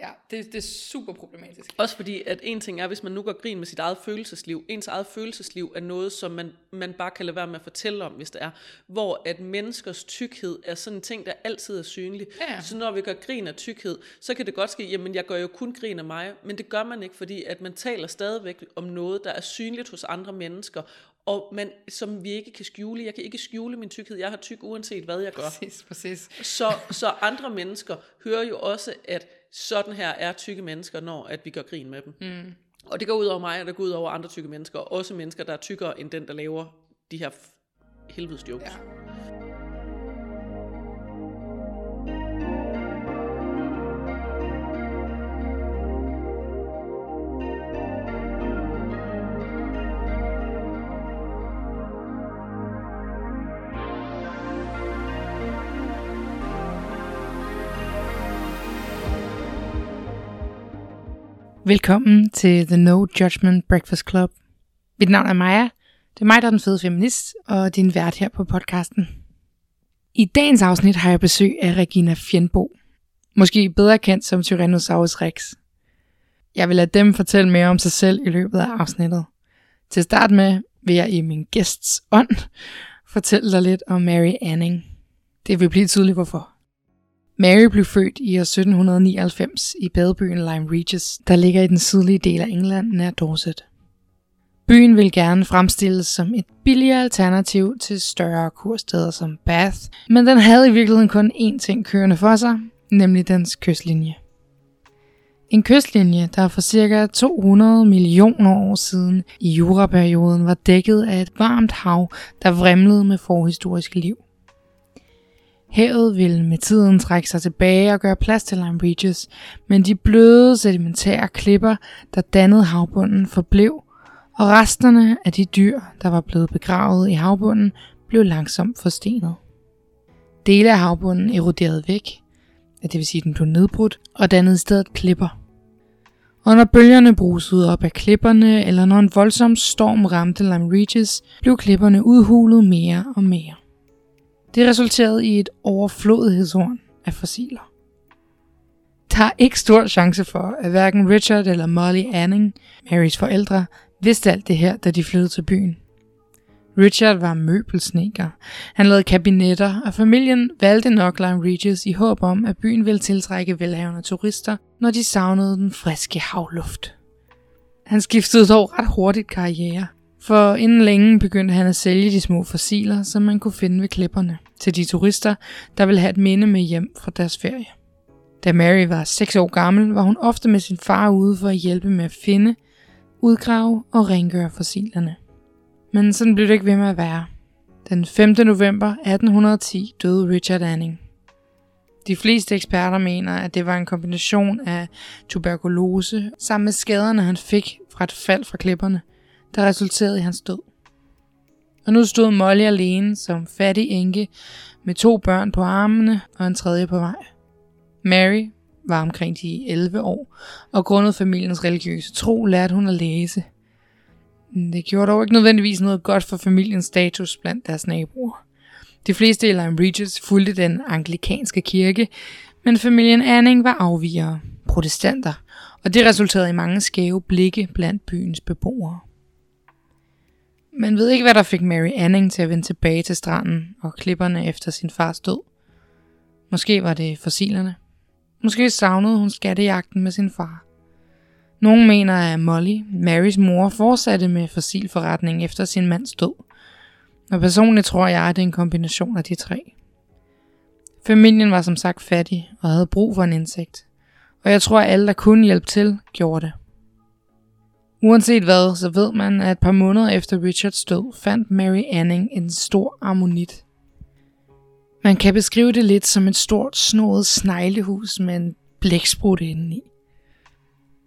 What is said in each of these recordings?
Ja, det, det er super problematisk. Også fordi, at en ting er, hvis man nu går grin med sit eget følelsesliv. Ens eget følelsesliv er noget, som man, man bare kan lade være med at fortælle om, hvis det er. Hvor at menneskers tykkhed er sådan en ting, der altid er synlig. Ja. Så når vi gør grin af tykkhed, så kan det godt ske, jamen jeg gør jo kun grin af mig. Men det gør man ikke, fordi at man taler stadigvæk om noget, der er synligt hos andre mennesker. Og man, som vi ikke kan skjule. Jeg kan ikke skjule min tykkhed. Jeg har tyk uanset hvad jeg gør. Præcis, præcis. Så, så andre mennesker hører jo også, at sådan her er tykke mennesker, når at vi gør grin med dem. Mm. Og det går ud over mig, og det går ud over andre tykke mennesker. Også mennesker, der er tykkere end den, der laver de her helvedes jokes. Ja. Velkommen til The No Judgment Breakfast Club. Mit navn er Maja. Det er mig, der er den fede feminist, og din vært her på podcasten. I dagens afsnit har jeg besøg af Regina Fjendbo. Måske bedre kendt som Tyrannosaurus Rex. Jeg vil lade dem fortælle mere om sig selv i løbet af afsnittet. Til start med vil jeg i min gæsts ånd fortælle dig lidt om Mary Anning. Det vil blive tydeligt hvorfor. Mary blev født i år 1799 i badebyen Lyme Regis, der ligger i den sydlige del af England nær Dorset. Byen vil gerne fremstilles som et billigere alternativ til større kursteder som Bath, men den havde i virkeligheden kun én ting kørende for sig, nemlig dens kystlinje. En kystlinje, der for ca. 200 millioner år siden i juraperioden var dækket af et varmt hav, der vrimlede med forhistorisk liv. Havet vil med tiden trække sig tilbage og gøre plads til Lime Regis, men de bløde sedimentære klipper, der dannede havbunden, forblev, og resterne af de dyr, der var blevet begravet i havbunden, blev langsomt forstenet. Dele af havbunden eroderede væk, det vil sige, at den blev nedbrudt, og dannede i stedet klipper. Og når bølgerne brusede op af klipperne, eller når en voldsom storm ramte Lime Regis, blev klipperne udhulet mere og mere. Det resulterede i et overflodighedshorn af fossiler. Der er ikke stor chance for, at hverken Richard eller Molly Anning, Marys forældre, vidste alt det her, da de flyttede til byen. Richard var møbelsneker. Han lavede kabinetter, og familien valgte nok Lyme Regis i håb om, at byen ville tiltrække velhavende turister, når de savnede den friske havluft. Han skiftede dog ret hurtigt karriere, for inden længe begyndte han at sælge de små fossiler, som man kunne finde ved klipperne, til de turister, der ville have et minde med hjem fra deres ferie. Da Mary var 6 år gammel, var hun ofte med sin far ude for at hjælpe med at finde, udgrave og rengøre fossilerne. Men sådan blev det ikke ved med at være. Den 5. november 1810 døde Richard Anning. De fleste eksperter mener, at det var en kombination af tuberkulose sammen med skaderne, han fik fra et fald fra klipperne, der resulterede i hans død. Og nu stod Molly alene som fattig enke med to børn på armene og en tredje på vej. Mary var omkring de 11 år, og grundet familiens religiøse tro lærte hun at læse. Det gjorde dog ikke nødvendigvis noget godt for familiens status blandt deres naboer. De fleste i Lyme Regis fulgte den anglikanske kirke, men familien Anning var afvigere, protestanter, og det resulterede i mange skæve blikke blandt byens beboere. Man ved ikke, hvad der fik Mary Anning til at vende tilbage til stranden og klipperne efter sin fars død. Måske var det fossilerne. Måske savnede hun skattejagten med sin far. Nogle mener, at Molly, Marys mor, fortsatte med fossilforretning efter sin mands død. Og personligt tror jeg, at det er en kombination af de tre. Familien var som sagt fattig og havde brug for en indsigt. Og jeg tror, at alle, der kunne hjælpe til, gjorde det. Uanset hvad, så ved man, at et par måneder efter Richards død, fandt Mary Anning en stor ammonit. Man kan beskrive det lidt som et stort snodet sneglehus med en blæksprut indeni.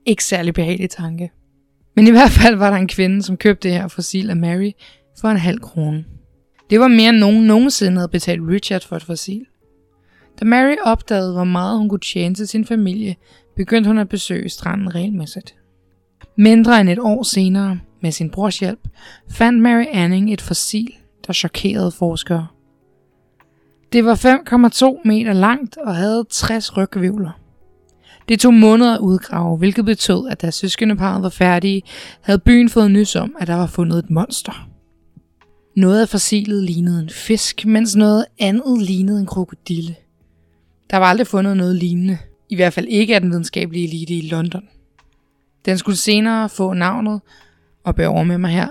Ikke særlig behagelig tanke. Men i hvert fald var der en kvinde, som købte det her fossil af Mary for en halv krone. Det var mere end nogen nogensinde havde betalt Richard for et fossil. Da Mary opdagede, hvor meget hun kunne tjene til sin familie, begyndte hun at besøge stranden regelmæssigt. Mindre end et år senere, med sin brors hjælp, fandt Mary Anning et fossil, der chokerede forskere. Det var 5,2 meter langt og havde 60 rygvivler. Det tog måneder at udgrave, hvilket betød, at da søskendeparet var færdige, havde byen fået nys om, at der var fundet et monster. Noget af fossilet lignede en fisk, mens noget andet lignede en krokodille. Der var aldrig fundet noget lignende, i hvert fald ikke af den videnskabelige elite i London. Den skulle senere få navnet, og bære over med mig her,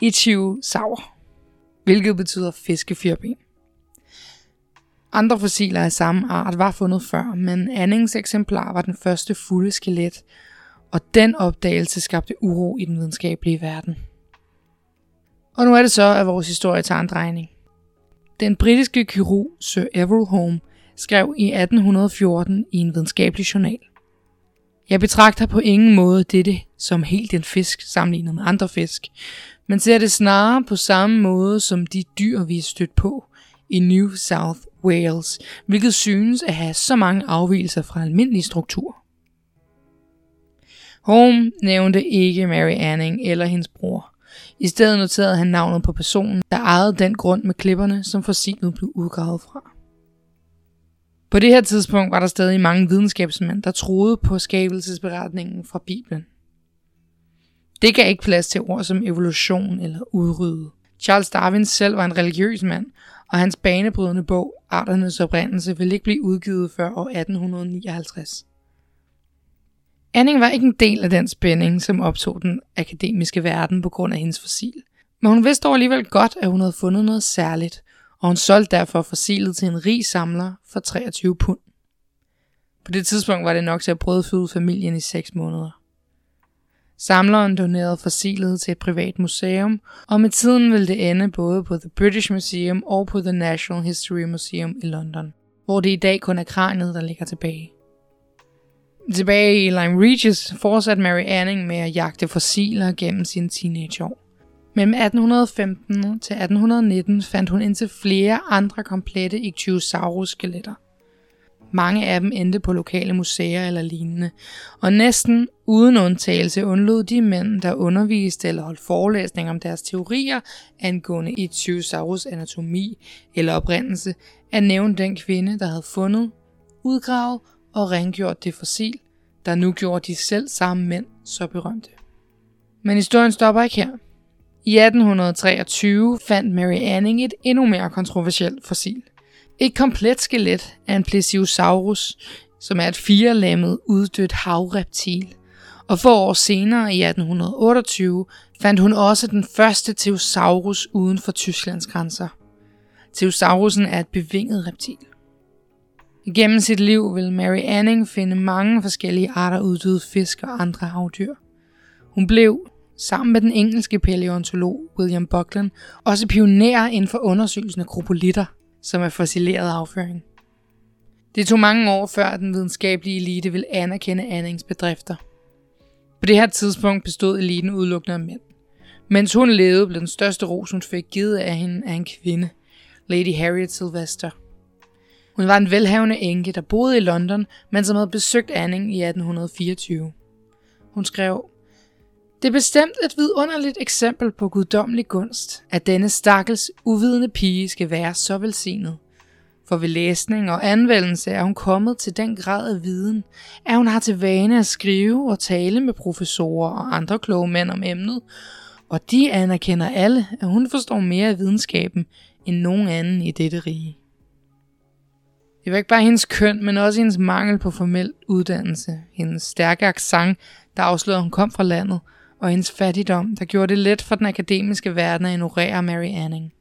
Ichiosaur, hvilket betyder fiskefirben. Andre fossiler af samme art var fundet før, men Annings eksemplar var den første fulde skelet, og den opdagelse skabte uro i den videnskabelige verden. Og nu er det så, at vores historie tager en drejning. Den britiske kirurg Sir Everell Home skrev i 1814 i en videnskabelig journal. Jeg betragter på ingen måde dette som helt en fisk sammenlignet med andre fisk, men ser det snarere på samme måde som de dyr, vi er stødt på i New South Wales, hvilket synes at have så mange afvielser fra almindelig struktur. Home nævnte ikke Mary Anning eller hendes bror. I stedet noterede han navnet på personen, der ejede den grund med klipperne, som fossilet blev udgravet fra. På det her tidspunkt var der stadig mange videnskabsmænd, der troede på skabelsesberetningen fra Bibelen. Det gav ikke plads til ord som evolution eller udrydde. Charles Darwin selv var en religiøs mand, og hans banebrydende bog, Arternes oprindelse, ville ikke blive udgivet før år 1859. Anning var ikke en del af den spænding, som optog den akademiske verden på grund af hendes fossil. Men hun vidste dog alligevel godt, at hun havde fundet noget særligt, og hun solgte derfor fossilet til en rig samler for 23 pund. På det tidspunkt var det nok til at brødføde familien i 6 måneder. Samleren donerede fossilet til et privat museum, og med tiden ville det ende både på The British Museum og på The National History Museum i London, hvor det i dag kun er kraniet, der ligger tilbage. Tilbage i Lyme Regis fortsatte Mary Anning med at jagte fossiler gennem sine teenageår. Mellem 1815 til 1819 fandt hun indtil flere andre komplette Ichthyosaurus-skeletter. Mange af dem endte på lokale museer eller lignende, og næsten uden undtagelse undlod de mænd, der underviste eller holdt forelæsning om deres teorier angående Ichthyosaurus anatomi eller oprindelse, at nævne den kvinde, der havde fundet, udgravet og rengjort det fossil, der nu gjorde de selv samme mænd så berømte. Men historien stopper ikke her. I 1823 fandt Mary Anning et endnu mere kontroversielt fossil. Et komplet skelet af en plesiosaurus, som er et firelemmet uddødt havreptil. Og få år senere, i 1828, fandt hun også den første Theosaurus uden for Tysklands grænser. Theosaurusen er et bevinget reptil. Gennem sit liv vil Mary Anning finde mange forskellige arter uddøde fisk og andre havdyr. Hun blev, sammen med den engelske paleontolog William Buckland, også pionerer inden for undersøgelsen af kropolitter, som er fossileret afføring. Det tog mange år før den videnskabelige elite ville anerkende Annings bedrifter. På det her tidspunkt bestod eliten udelukkende af mænd. Mens hun levede, blev den største ros, hun fik givet af hende af en kvinde, Lady Harriet Sylvester. Hun var en velhavende enke, der boede i London, men som havde besøgt Anning i 1824. Hun skrev, det er bestemt et vidunderligt eksempel på guddommelig gunst, at denne stakkels uvidende pige skal være så velsignet. For ved læsning og anvendelse er hun kommet til den grad af viden, at hun har til vane at skrive og tale med professorer og andre kloge mænd om emnet, og de anerkender alle, at hun forstår mere af videnskaben end nogen anden i dette rige. Det var ikke bare hendes køn, men også hendes mangel på formel uddannelse, hendes stærke accent, der afslørede, at hun kom fra landet, og hendes fattigdom, der gjorde det let for den akademiske verden at ignorere Mary Anning.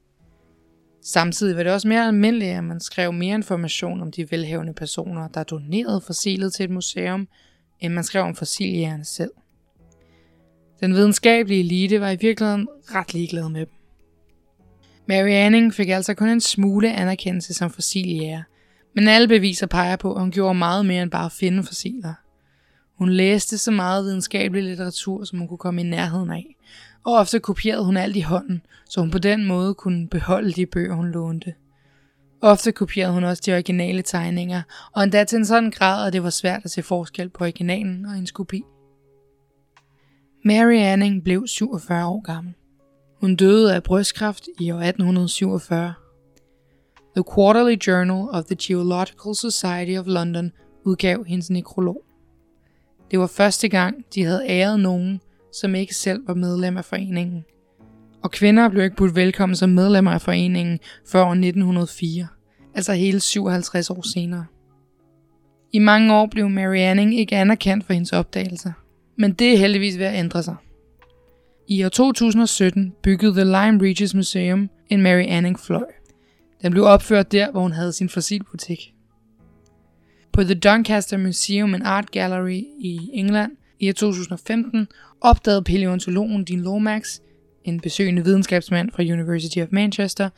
Samtidig var det også mere almindeligt, at man skrev mere information om de velhavende personer, der donerede fossilet til et museum, end man skrev om fossiljægerne selv. Den videnskabelige elite var i virkeligheden ret ligeglad med dem. Mary Anning fik altså kun en smule anerkendelse som fossiljæger, men alle beviser peger på, at hun gjorde meget mere end bare at finde fossiler. Hun læste så meget videnskabelig litteratur, som hun kunne komme i nærheden af, og ofte kopierede hun alt i hånden, så hun på den måde kunne beholde de bøger, hun lånte. Ofte kopierede hun også de originale tegninger, og endda til en sådan grad, at det var svært at se forskel på originalen og hendes kopi. Mary Anning blev 47 år gammel. Hun døde af brystkræft i år 1847. The Quarterly Journal of the Geological Society of London udgav hendes nekrolog. Det var første gang, de havde æret nogen, som ikke selv var medlem af foreningen. Og kvinder blev ikke budt velkommen som medlemmer af foreningen før år 1904, altså hele 57 år senere. I mange år blev Mary Anning ikke anerkendt for hendes opdagelser, men det er heldigvis ved at ændre sig. I år 2017 byggede The Lyme Regis Museum en Mary Anning fløj. Den blev opført der, hvor hun havde sin fossilbutik. På The Doncaster Museum and Art Gallery i England i 2015 opdagede paleontologen Dean Lomax, en besøgende videnskabsmand fra University of Manchester,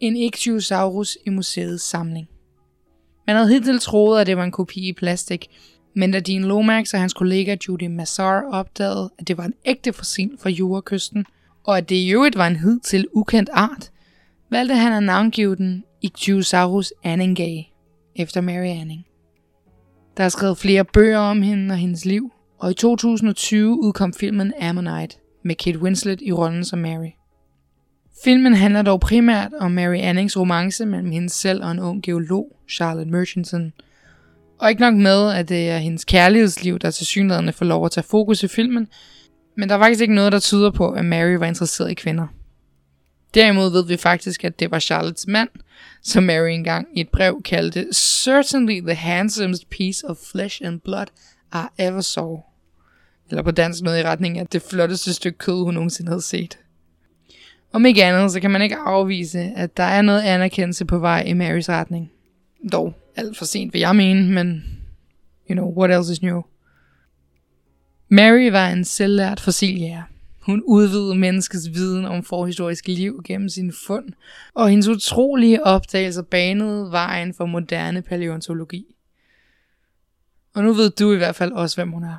en Ichthyosaurus i museets samling. Man havde hidtil troet, at det var en kopi i plastik, men da Dean Lomax og hans kollega Judy Massar opdagede, at det var en ægte fossil fra Jurakysten, og at det i øvrigt var en hidtil ukendt art, valgte han at navngive den Ichthyosaurus anningae, efter Mary Anning. Der er skrevet flere bøger om hende og hendes liv, og i 2020 udkom filmen Ammonite med Kate Winslet i rollen som Mary. Filmen handler dog primært om Mary Annings romance mellem hende selv og en ung geolog, Charlotte Murchison. Og ikke nok med, at det er hendes kærlighedsliv, der til synligheden får lov at tage fokus i filmen, men der er faktisk ikke noget, der tyder på, at Mary var interesseret i kvinder. Derimod ved vi faktisk, at det var Charlottes mand, som Mary engang i et brev kaldte Certainly the handsomest piece of flesh and blood I ever saw. Eller på dansk noget i retning af det flotteste stykke kød, hun nogensinde havde set. Om ikke andet, så kan man ikke afvise, at der er noget anerkendelse på vej i Marys retning. Dog alt for sent, vil jeg mene, men you know, what else is new? Mary var en selvlært fossiljæger. Hun udvidede menneskets viden om forhistoriske liv gennem sine fund, og hendes utrolige opdagelser banede vejen for moderne paleontologi. Og nu ved du i hvert fald også, hvem hun er.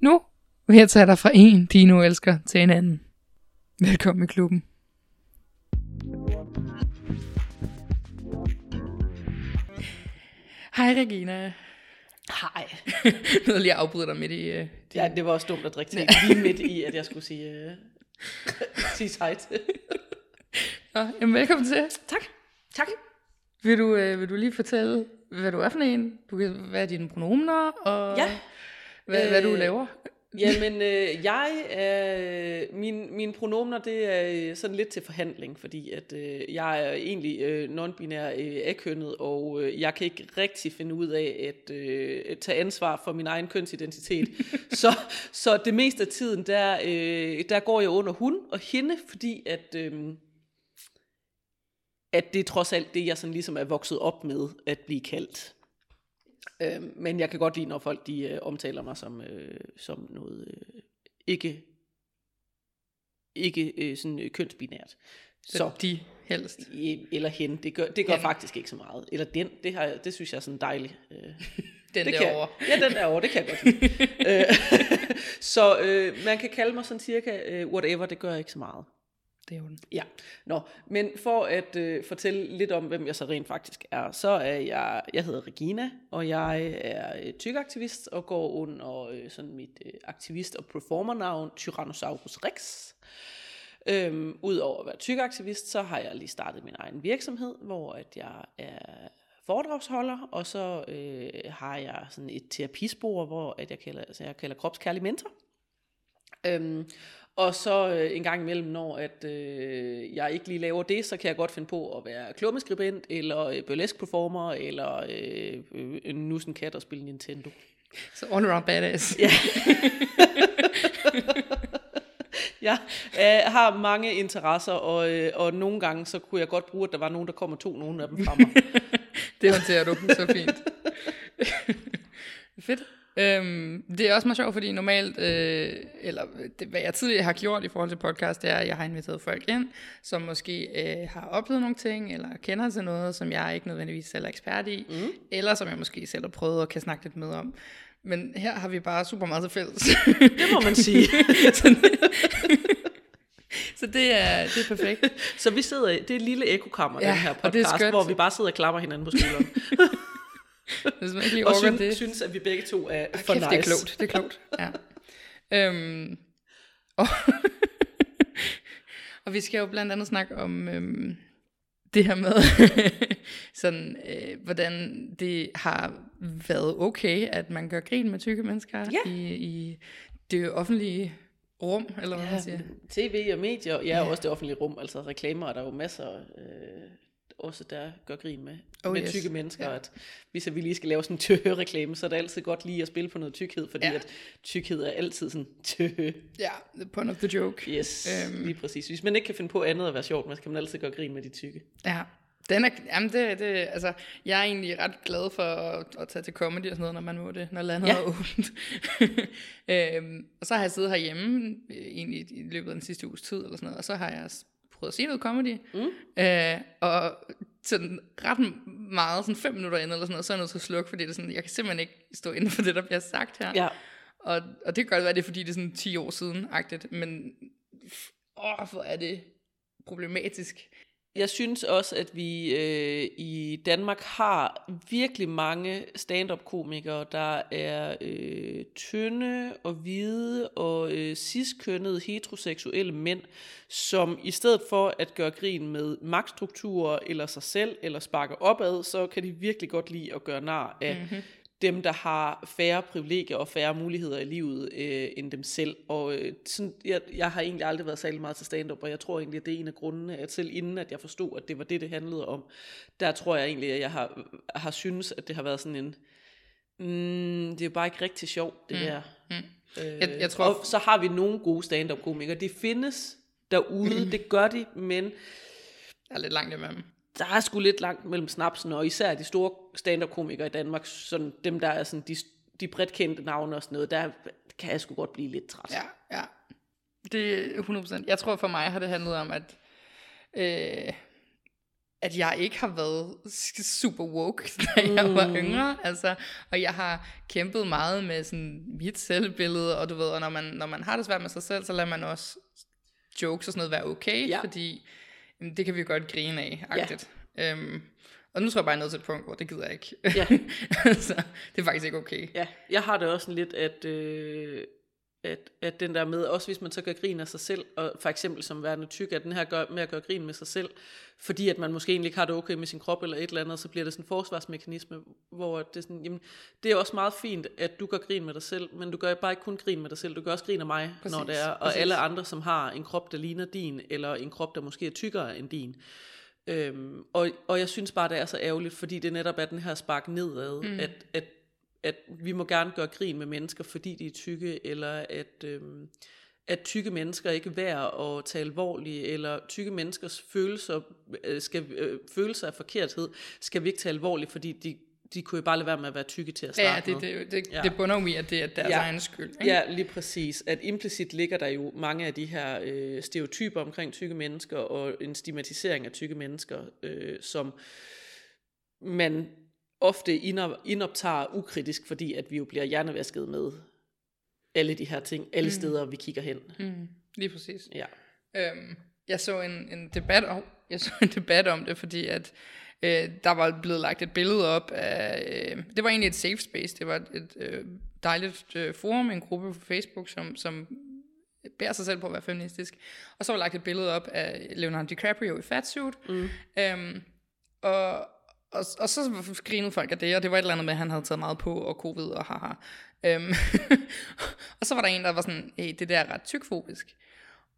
Nu vil jeg tage dig fra en dino-elsker til en anden. Velkommen i klubben. Hej Regina. Hej. nu jeg afbryde dig midt i... Uh, Ja, det var også dumt at drikke te lige midt i, at jeg skulle sige, uh, sige hej til. Nå, jamen, velkommen til. Tak. Tak. Vil du, uh, vil du lige fortælle, hvad du er for en? Du kan, hvad er dine pronomener, og Ja. hvad, øh, hvad du Øh, laver? Jamen, øh, jeg er, min, mine pronomener, det er øh, sådan lidt til forhandling, fordi at øh, jeg er egentlig øh, non-binær øh, akønnet, og øh, jeg kan ikke rigtig finde ud af at øh, tage ansvar for min egen kønsidentitet. så, så det meste af tiden, der, øh, der går jeg under hun og hende, fordi at... Øh, at det er trods alt det, jeg sådan ligesom er vokset op med at blive kaldt. Øh, men jeg kan godt lide, når folk de øh, omtaler mig som, øh, som noget øh, ikke, ikke øh, sådan øh, kønsbinært. Så, de helst. eller hen, det gør, det gør Hen. faktisk ikke så meget. Eller den, det, har, det synes jeg er sådan dejligt. Øh, Den det derovre. Kan, ja, den derovre, det kan jeg godt lide. Øh, så øh, man kan kalde mig sådan cirka øh, whatever, det gør ikke så meget. Det er jo den. Ja, Nå, men for at øh, fortælle lidt om, hvem jeg så rent faktisk er, så er jeg, jeg hedder Regina, og jeg øh, er øh, tykaktivist og går under øh, sådan mit øh, aktivist- og performernavn Tyrannosaurus Rex. Øhm, Udover at være tykaktivist, så har jeg lige startet min egen virksomhed, hvor at jeg er foredragsholder, og så øh, har jeg sådan et terapispor, hvor at jeg kalder, altså jeg kalder kropskærlig mentor. Øhm, og så øh, en gang imellem, når at, øh, jeg ikke lige laver det, så kan jeg godt finde på at være klummeskribent, eller øh, burlesk performer, eller øh, øh, en nussen kat og spille Nintendo. Så all around badass. Ja. jeg øh, har mange interesser, og, øh, og nogle gange så kunne jeg godt bruge, at der var nogen, der kom og tog nogle af dem fra mig. Det håndterer du så fint. Fedt. Øhm, det er også meget sjovt, fordi normalt, øh, eller det, hvad jeg tidligere har gjort i forhold til podcast, det er, at jeg har inviteret folk ind, som måske øh, har oplevet nogle ting, eller kender til noget, som jeg ikke nødvendigvis selv er ekspert i, mm. eller som jeg måske selv har prøvet og kan snakke lidt med om. Men her har vi bare super meget til fælles. Det må man sige. så, det, er, det er perfekt. Så vi sidder i det er et lille ekokammer, Ja, den her er podcast, hvor vi bare sidder og klapper hinanden på skulderen. Hvis man ikke lige og synes, det. synes, at vi begge to er Ej, for kæft, nice. det er klogt, det er klogt, ja. øhm, og, og vi skal jo blandt andet snakke om øhm, det her med, sådan, øh, hvordan det har været okay, at man gør grin med tykke mennesker Ja. i, i det offentlige rum, eller hvad man siger. TV og medier, ja, og også det offentlige rum, altså reklamer, er der jo masser, øh, også der gør grin med, Oh, med yes. tykke mennesker, Ja. at hvis vi lige skal lave sådan en tøhe-reklame, så er det altid godt lige at spille på noget tykkhed, fordi Ja. at tykkhed er altid sådan tøhe. Ja, the point of the joke. Yes, Øhm. lige præcis. Hvis man ikke kan finde på andet at være sjovt, så kan man altid gøre grin med de tykke. Ja, den er, jamen det, det, altså, jeg er egentlig ret glad for at, at tage til comedy og sådan noget, når man må det, når landet ja. Er åbent. øhm, og så har jeg siddet herhjemme egentlig i løbet af den sidste uges tid, eller sådan noget, og så har jeg noget comedy, mm. øh, og sådan ret meget, sådan fem minutter ind eller sådan noget, så er jeg nødt til at slukke, fordi det er sådan, jeg kan simpelthen ikke stå inden for det, der bliver sagt her. Ja, Og, og det kan godt være, det er fordi, det er sådan 10 år siden-agtigt, men åh, hvor er det problematisk. Jeg synes også, at vi øh, i Danmark har virkelig mange stand-up-komikere, der er øh, tynde og hvide og øh, ciskønnede heteroseksuelle mænd, som i stedet for at gøre grin med magtstrukturer eller sig selv eller sparke opad, så kan de virkelig godt lide at gøre nar af mm-hmm dem, der har færre privilegier og færre muligheder i livet øh, end dem selv. Og øh, sådan, jeg, jeg har egentlig aldrig været særlig meget til stand-up, og jeg tror egentlig, at det er en af grundene, at selv inden at jeg forstod, at det var det, det handlede om, der tror jeg egentlig, at jeg har, har synes, at det har været sådan en, mm, det er jo bare ikke rigtig sjovt, det mm. her. Mm. Øh, Jeg- jeg tror- Og så har vi nogle gode stand-up-komikere. De findes derude, det gør de, men Der er lidt langt imellem. der er sgu lidt langt mellem snapsen, og især de store stand-up-komikere i Danmark, sådan dem, der er sådan de, de bredt kendte navne og sådan noget, der kan jeg sgu godt blive lidt træt. Ja, ja. Det er 100%. Jeg tror for mig har det handlet om, at, øh, at jeg ikke har været super woke, da jeg var yngre. Altså, og jeg har kæmpet meget med sådan mit selvbillede, og du ved, og når man, når man har det svært med sig selv, så lader man også jokes og sådan noget være okay, Ja. fordi jamen, det kan vi godt grine af, agtigt. Øhm, og nu tror jeg bare, jeg er nået til et punkt, hvor det gider jeg ikke. Ja. altså, det er faktisk ikke okay. Ja, jeg har det også sådan lidt, at, øh, at, at den der med, også hvis man så gør grin af sig selv, og for eksempel som værende tyk, at den her gør, med at gøre grin med sig selv, fordi at man måske egentlig ikke har det okay med sin krop eller et eller andet, så bliver det sådan en forsvarsmekanisme, hvor det er sådan, jamen, det er også meget fint, at du gør grin med dig selv, men du gør bare ikke kun grin med dig selv, du gør også grin af mig, Præcis, når det er, og præcis. alle andre, som har en krop, der ligner din, eller en krop, der måske er tykkere end din. Øhm, og, og jeg synes bare, det er så ærgerligt, fordi det netop er den her spark nedad, mm. at, at, at vi må gerne gøre grin med mennesker, fordi de er tykke, eller at, øhm, at tykke mennesker ikke er værd at tage alvorligt, eller tykke menneskers følelser, øh, skal, øh, følelser af forkerthed, skal vi ikke tage alvorligt, fordi de, de kunne jo bare lade være med at være tykke til at starte Ja, det, det, det, Ja. det bunder jo i, at det er deres Ja. egen skyld. Ikke? Ja, lige præcis. At implicit ligger der jo mange af de her øh, stereotyper omkring tykke mennesker, og en stigmatisering af tykke mennesker, øh, som man ofte indop- indoptager ukritisk, fordi at vi jo bliver hjernevasket med alle de her ting, alle mm. steder vi kigger hen. Mm, lige præcis. Ja. Øhm, jeg så en, en debat om, jeg så en debat om det, fordi at øh, der var blevet lagt et billede op af, øh, det var egentlig et safe space, det var et, et øh, dejligt øh, forum, en gruppe på Facebook, som, som bærer sig selv på at være feministisk. Og så var lagt et billede op af Leonardo DiCaprio i fatsuit. Mm. Øhm, og, og, og så grinede folk af det, og det var et eller andet med, at han havde taget meget på, og covid, og haha. Øhm, og så var der en, der var sådan, hey, det der er ret tykfobisk.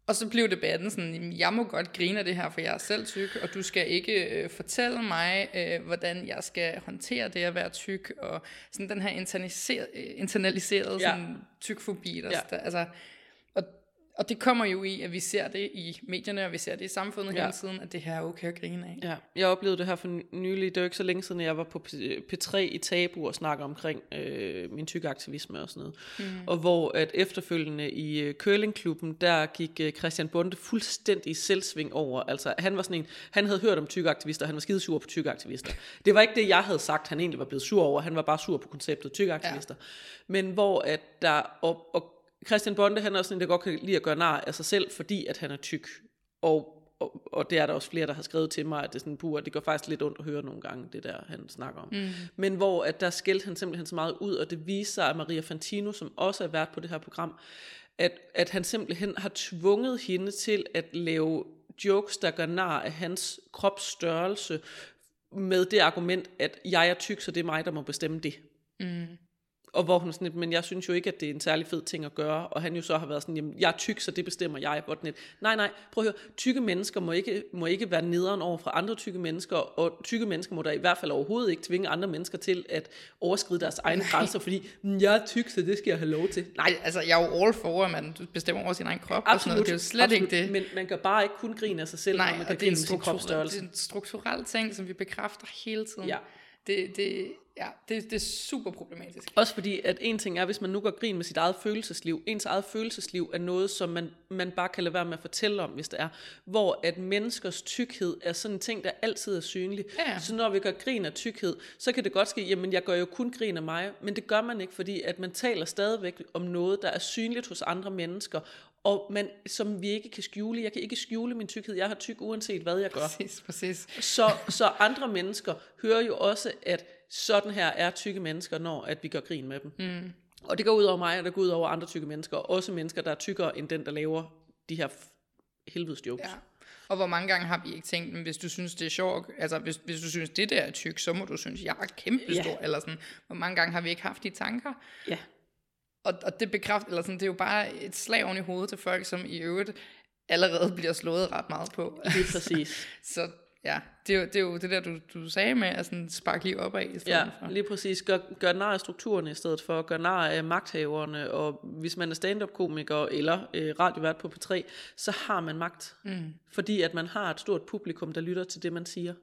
Og så blev debatten sådan, "Jamen, jeg må godt grine af det her, for jeg er selv tyk, og du skal ikke øh, fortælle mig, øh, hvordan jeg skal håndtere det at være tyk, og sådan den her internaliseret, øh, internaliserede Ja. sådan, tykfobi, der, Ja. der, altså, og, det kommer jo i, at vi ser det i medierne, og vi ser det i samfundet Ja. hele tiden, at det her er okay at grine af. Ja, jeg oplevede det her for nylig. Det er jo ikke så længe siden, jeg var på P- P3 i Tabu og snakker omkring øh, min tykke aktivisme og sådan noget. Mm. Og hvor at efterfølgende i øh, curlingklubben, der gik øh, Christian Bonde fuldstændig selvsving over. Altså han var sådan en, han havde hørt om tykke aktivister, han var skidesur på tykke aktivister. Det var ikke det, jeg havde sagt, han egentlig var blevet sur over. Han var bare sur på konceptet tykke aktivister. Ja. Men hvor at der, og, og Christian Bonde, han er også sådan der godt kan lide at gøre nar af sig selv, fordi at han er tyk. Og, og, og det er der også flere, der har skrevet til mig, at det er sådan, puh, det går faktisk lidt ondt at høre nogle gange, det der, han snakker om. Mm. Men hvor at der skældte han simpelthen så meget ud, og det viser sig, at Maria Fantino, som også er vært på det her program, at, at han simpelthen har tvunget hende til at lave jokes, der gør nar af hans kropsstørrelse, med det argument, at jeg er tyk, så det er mig, der må bestemme det. Mm. Og hvor hun sådan lidt, men jeg synes jo ikke, at det er en særlig fed ting at gøre. Og han jo så har været sådan, jamen jeg er tyk, så det bestemmer jeg. Hvor lidt, nej, nej, prøv at høre, tykke mennesker må ikke, må ikke være nederen over for andre tykke mennesker, og tykke mennesker må der i hvert fald overhovedet ikke tvinge andre mennesker til at overskride deres egne grænser, fordi "Mm, jeg er tyk, så det skal jeg have lov til. Nej, altså jeg er jo all for, at man bestemmer over sin egen krop og sådan noget. Det er jo slet absolut, ikke det. Men man kan bare ikke kun grine af sig selv, Nej, når man kan er, grine sin kropsstørrelse. det er en strukturel ting, som vi bekræfter hele tiden. Ja. Det, det, ja, det, det er super problematisk. Også fordi, at en ting er, hvis man nu går grin med sit eget følelsesliv. Ens eget følelsesliv er noget, som man, man bare kan lade være med at fortælle om, hvis det er. Hvor at menneskers tykkhed er sådan en ting, der altid er synlig. Ja. Så når vi gør grin af tykkhed, så kan det godt ske, jamen jeg gør jo kun grin af mig. Men det gør man ikke, fordi at man taler stadigvæk om noget, der er synligt hos andre mennesker. Og man, som vi ikke kan skjule. Jeg kan ikke skjule min tykkhed. Jeg har tyk uanset hvad jeg gør. Præcis, præcis. Så, så andre mennesker hører jo også, at sådan her er tykke mennesker, når at vi gør grin med dem. Mm. Og det går ud over mig, og det går ud over andre tykke mennesker. Også mennesker, der er tykkere end den, der laver de her helvedes jokes. Ja. Og hvor mange gange har vi ikke tænkt, men hvis du synes, det er sjovt, altså hvis, hvis du synes, det der er tyk, så må du synes, jeg er kæmpe stor, Ja. eller sådan. Hvor mange gange har vi ikke haft de tanker? ja. Og, og det bekræfter, eller sådan, det er jo bare et slag oven i hovedet til folk, som i øvrigt allerede bliver slået ret meget på. Lige præcis. Så ja, det er jo det, er jo det der, du, du sagde med at sådan sparke lige opad i stedet Ja, for. lige præcis. Gør, gør nar af strukturerne i stedet for. Gør nar af magthaverne. Og hvis man er stand-up-komiker eller øh, radiovært på P3, så har man magt. Mm. Fordi at man har et stort publikum, der lytter til det, man siger.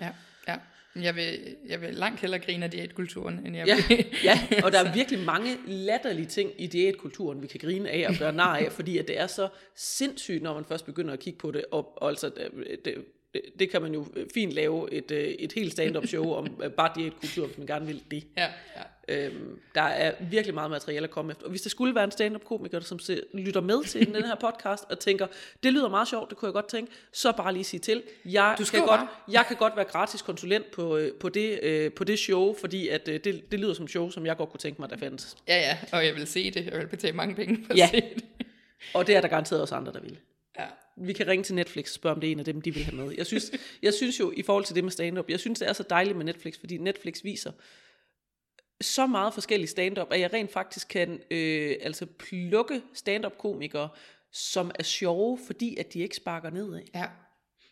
Ja, ja. Jeg vil, jeg vil langt hellere grine af diætkulturen, end jeg Ja, vil. ja, og der er virkelig mange latterlige ting i diætkulturen, vi kan grine af og gøre nar af, fordi at det er så sindssygt, når man først begynder at kigge på det. Og, og altså, det, det, det kan man jo fint lave et, øh, et helt stand-up show om øh, bare diætkultur, hvis man gerne vil det. ja, ja. Øhm, der er virkelig meget materiale at komme efter. Og hvis der skulle være en stand-up-komiker, som se, lytter med til den her podcast, og tænker, det lyder meget sjovt, det kunne jeg godt tænke, så bare lige sige til. Jeg, Du kan godt, bare. jeg kan godt være gratis konsulent på, øh, på, det, øh, på det show, fordi at, øh, det, det lyder som show, som jeg godt kunne tænke mig, der fandtes. Ja, ja, og jeg vil se det. Jeg vil betale mange penge for Ja. at se det. Og det er der garanteret også andre, der vil. Ja. Vi kan ringe til Netflix og spørge, om det er en af dem, de vil have med. Jeg synes, jeg synes jo, i forhold til det med stand-up, jeg synes, det er så dejligt med Netflix, fordi Netflix viser så meget forskellig stand-up, at jeg rent faktisk kan øh, altså plukke stand-up-komikere, som er sjove, fordi at de ikke sparker nedad. Ja.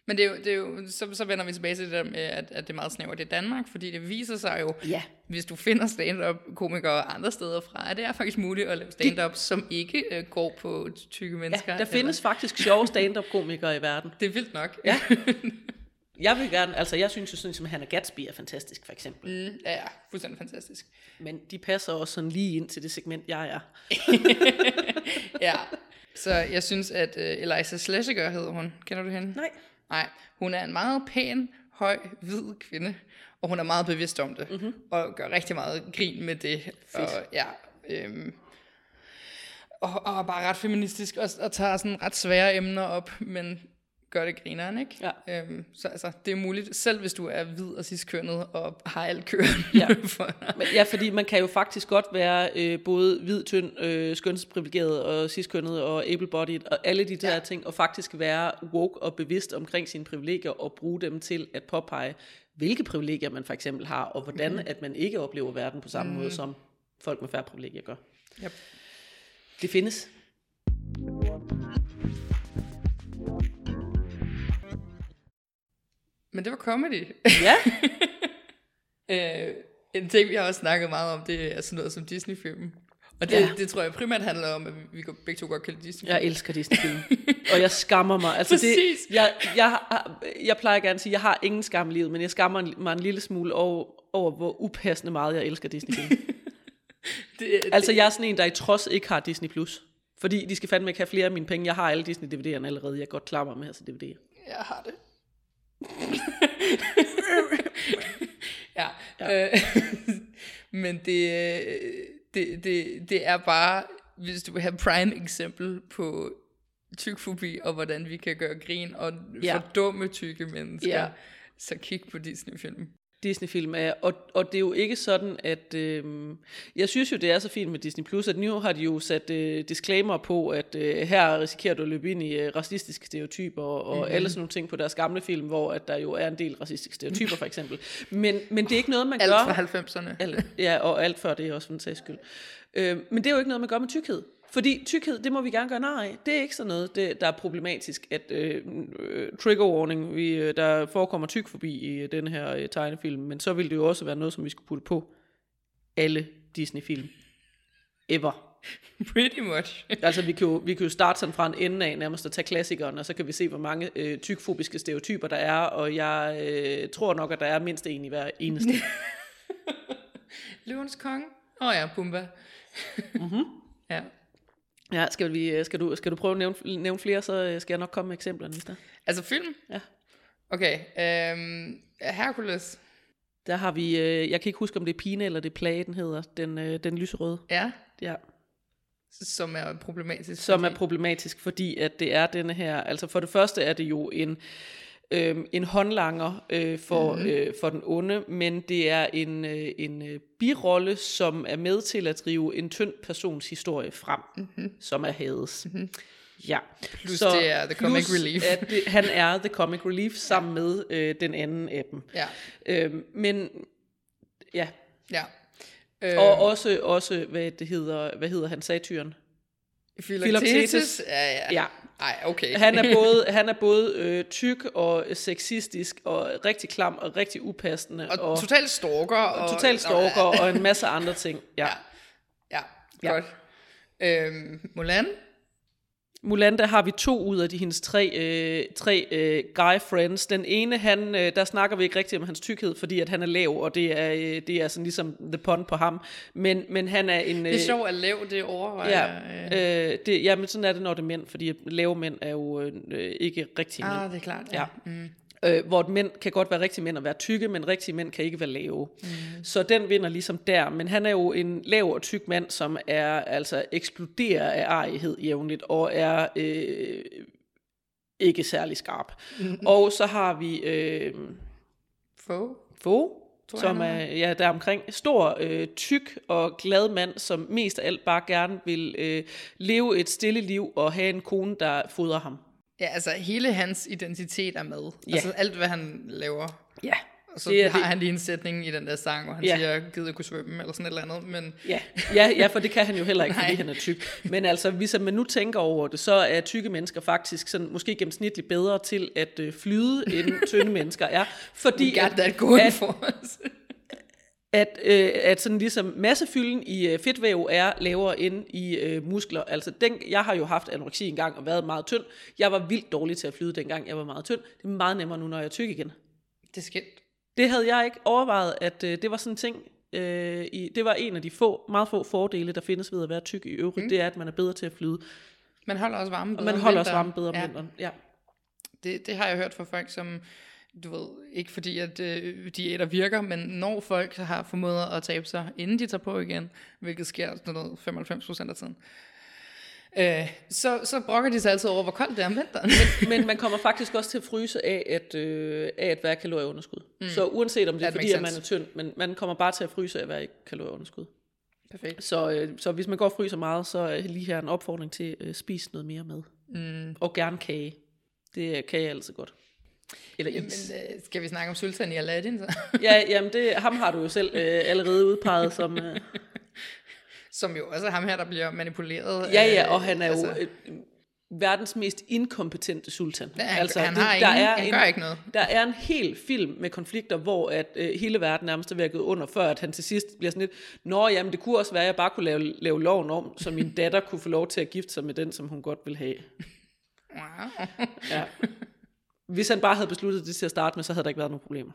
Men det er jo, det er jo så, så vender vi tilbage til det der med, at, at det er meget snævert i Danmark, fordi det viser sig jo, Ja. hvis du finder stand-up-komikere andre steder fra, at det er faktisk muligt at lave stand-up, som ikke øh, går på tykke mennesker. Ja, der findes faktisk sjove stand-up-komikere i verden. Det er vildt nok. Ja. Jeg vil gerne, altså jeg synes jo sådan, som Hannah Gatsby er fantastisk, for eksempel. Mm, ja, ja, fuldstændig fantastisk. Men de passer også sådan lige ind til det segment, jeg er. Ja, så jeg synes, at uh, Eliza Schlesinger hedder hun. Kender du hende? Nej. Nej, hun er en meget pæn, høj, hvid kvinde, og hun er meget bevidst om det, mm-hmm. og gør rigtig meget grin med det. Fedt. Og, ja, øhm, og, og er bare ret feministisk, og, og tager sådan ret svære emner op, men gør det grineren, ikke? Ja. Øhm, så altså, det er muligt, selv hvis du er hvid og ciskønnet, og har alt kørende Ja. for. Men, ja, fordi man kan jo faktisk godt være øh, både hvid, tynd, øh, skønsprivilegeret og ciskønnet og able-bodied og alle de der Ja. ja. ting, og faktisk være woke og bevidst omkring sine privilegier og bruge dem til at påpege, hvilke privilegier man for eksempel har, og hvordan mm. at man ikke oplever verden på samme mm. måde, som folk med færre privilegier gør. Yep. Det findes. Men det var comedy. Ja, Øh, en ting, vi har også snakket meget om, det er sådan noget som Disney-film. Og det, ja. Det tror jeg primært handler om, at vi, begge to godt kan lide Disney. jeg elsker Disney-film. og jeg skammer mig. Altså det, Præcis. jeg, jeg, har- jeg plejer gerne at sige, at jeg har ingen skam i livet, men jeg skammer mig en lille smule over, over hvor upassende meget jeg elsker Disney-film. det, Altså, jeg er sådan en, der i trods ikke har Disney+. Plus. Fordi de skal fandme ikke have flere af mine penge. Jeg har alle Disney-DVD'erne allerede. Jeg godt klare mig med at se DVD'er. Jeg har det. Ja. ja. Øh, men det, det, det, det er bare, hvis du vil have prime eksempel på tykfobi, og hvordan vi kan gøre grin og Ja. fordumme tykke mennesker, Ja. så kig på Disney-film. Disney-film er, og, og det er jo ikke sådan, at øh, jeg synes jo, det er så fint med Disney+, Plus, at nu har de jo sat øh, disclaimer på, at øh, her risikerer du at løbe ind i øh, racistiske stereotyper, og, og mm-hmm. alle sådan nogle ting på deres gamle film, hvor at der jo er en del racistiske stereotyper, for eksempel. Men, men det er ikke noget, man Alt gør... fra 90'erne. Alt, ja, og alt før det er også for en sags skyld. Øh, men det er jo ikke noget, man gør med tykkhed. Fordi tykkhed, det må vi gerne gøre nej. Det er ikke sådan noget, det, der er problematisk, at øh, øh, trigger warning, vi, øh, der forekommer tyk forbi i øh, den her øh, tegnefilm, men så vil det jo også være noget, som vi skulle putte på alle Disney-film. Ever. Pretty much. Altså, vi kan, jo, vi kan jo starte sådan fra en ende af nærmest at tage klassikeren, og så kan vi se, hvor mange øh, tykfobiske stereotyper der er, og jeg øh, tror nok, at der er mindst en i hver eneste. Løvens konge. Åh oh ja, Pumba. mm-hmm. Ja. Ja, skal, vi, øh, skal, du, skal du prøve at nævne, nævne flere, så øh, skal jeg nok komme med eksemplerne i stedet. Altså film? Ja. Okay, øhm, Hercules. Der har vi, øh, jeg kan ikke huske, om det er Pine eller det er Plage, den hedder, den, øh, den lyserøde. Ja, Ja, som er problematisk. som er fordi- problematisk, fordi at det er denne her, altså for det første er det jo en, øh, en håndlanger øh, for, mm-hmm. øh, for den onde, men det er en, øh, en øh, birolle, som er med til at drive en tynd persons historie frem, mm-hmm. som er hades. Mm-hmm. Ja. Plus det er the comic plus relief. At det, han er the comic relief sammen med øh, den anden af dem. Ja, Øh, men ja, ja. Øh, og også, også hvad det hedder, hvad hedder han, satyren? Philoctetes. Ja, ja. Ja, Ej, okay. Han er både, han er både øh, tyk og sexistisk og rigtig klam og rigtig upassende og, og totalt stalker. Og, og total stalker og en masse andre ting. Ja. Ja. Ja, Ja. godt. Øhm, Mulan? Mulan, der har vi to ud af de hendes tre, øh, tre øh, guy friends. Den ene, han, øh, der snakker vi ikke rigtig om hans tykkhed, fordi at han er lav, og det er, øh, det er sådan ligesom the pun på ham. Men, men han er en... Det er sjovt, at lav det overvejer. Ja, øh, øh, det, ja, men sådan er det, når det er mænd, fordi lave mænd er jo øh, ikke rigtige mænd. ah, det er klart. Ja. Mm. Øh, hvor mænd kan godt være rigtige mænd og være tykke, men rigtige mænd kan ikke være lave. Mm. Så den vinder ligesom der. Men han er jo en lav og tyk mand, som er altså eksploderer af arighed jævnligt, og er øh, ikke særlig skarp. Mm. Og så har vi øh, Tror jeg, som er ja, der omkring stor, øh, tyk og glad mand, som mest af alt bare gerne vil øh, leve et stille liv og have en kone, der fodrer ham. Ja, altså hele hans identitet er med. Ja. Altså alt, hvad han laver. Ja, Og så Det har det. han lige en sætning i den der sang, hvor han Ja. siger, gider jeg kunne svømme, eller sådan et eller andet. Men Ja, ja, ja, for det kan han jo heller ikke, fordi han er tyk. Men altså, hvis man nu tænker over det, så er tykke mennesker faktisk sådan, måske gennemsnitligt bedre til at øh, flyde, end tynde mennesker er. Fordi at, at, for us. At, øh, at sådan ligesom massefylden i øh, fedtvæv er lavere end i øh, muskler. Altså, den, jeg har jo haft anoreksi engang og været meget tynd. Jeg var vildt dårlig til at flyde dengang, jeg var meget tynd. Det er meget nemmere nu, når jeg er tyk igen. det er skidt. Det havde jeg ikke overvejet, at øh, det var sådan en ting. Øh, i, det var en af de få, meget få fordele, der findes ved at være tyk i øvrigt. Mm. Det er, at man er bedre til at flyde. Man holder også varmen Og bedre man om holder også varmen bedre om ja. vinteren. Ja. Det, det har jeg hørt fra folk, som, du ved, ikke fordi at øh, diæter virker, men når folk har formået at tabe sig, inden de tager på igen, hvilket sker sådan noget 95% af tiden, øh, så, så brokker de sig altid over, hvor koldt det er om vinteren. Men man kommer faktisk også til at fryse af at, øh, af at være kalorieunderskud. Mm. Så uanset om det er That fordi, at man er tynd, men man kommer bare til at fryse af at være i kalorieunderskud. Perfekt. Så, øh, så hvis man går og fryser meget, så er lige her en opfordring til at øh, spise noget mere med. Mm. Og gerne kage. Det kage er altid godt. Eller Jamen, is. øh, skal vi snakke om Sultan i Aladdin så? Ja, jamen det, ham har du jo selv øh, allerede udpeget som... Øh, Som jo også er ham her, der bliver manipuleret. Ja, ja, øh, og han er altså, jo øh, verdens mest inkompetente sultan. Ja, han- han har der ingen- er han en, gør ikke noget. Der er en hel film med konflikter, hvor at, øh, hele verden nærmest er ved under, før at han til sidst bliver sådan lidt, Nå, jamen det kunne også være, at jeg bare kunne lave, lave loven om, så min datter kunne få lov til at gifte sig med den, som hun godt vil have. Wow. Ja. Hvis han bare havde besluttet det til at starte med, så havde der ikke været nogen problemer.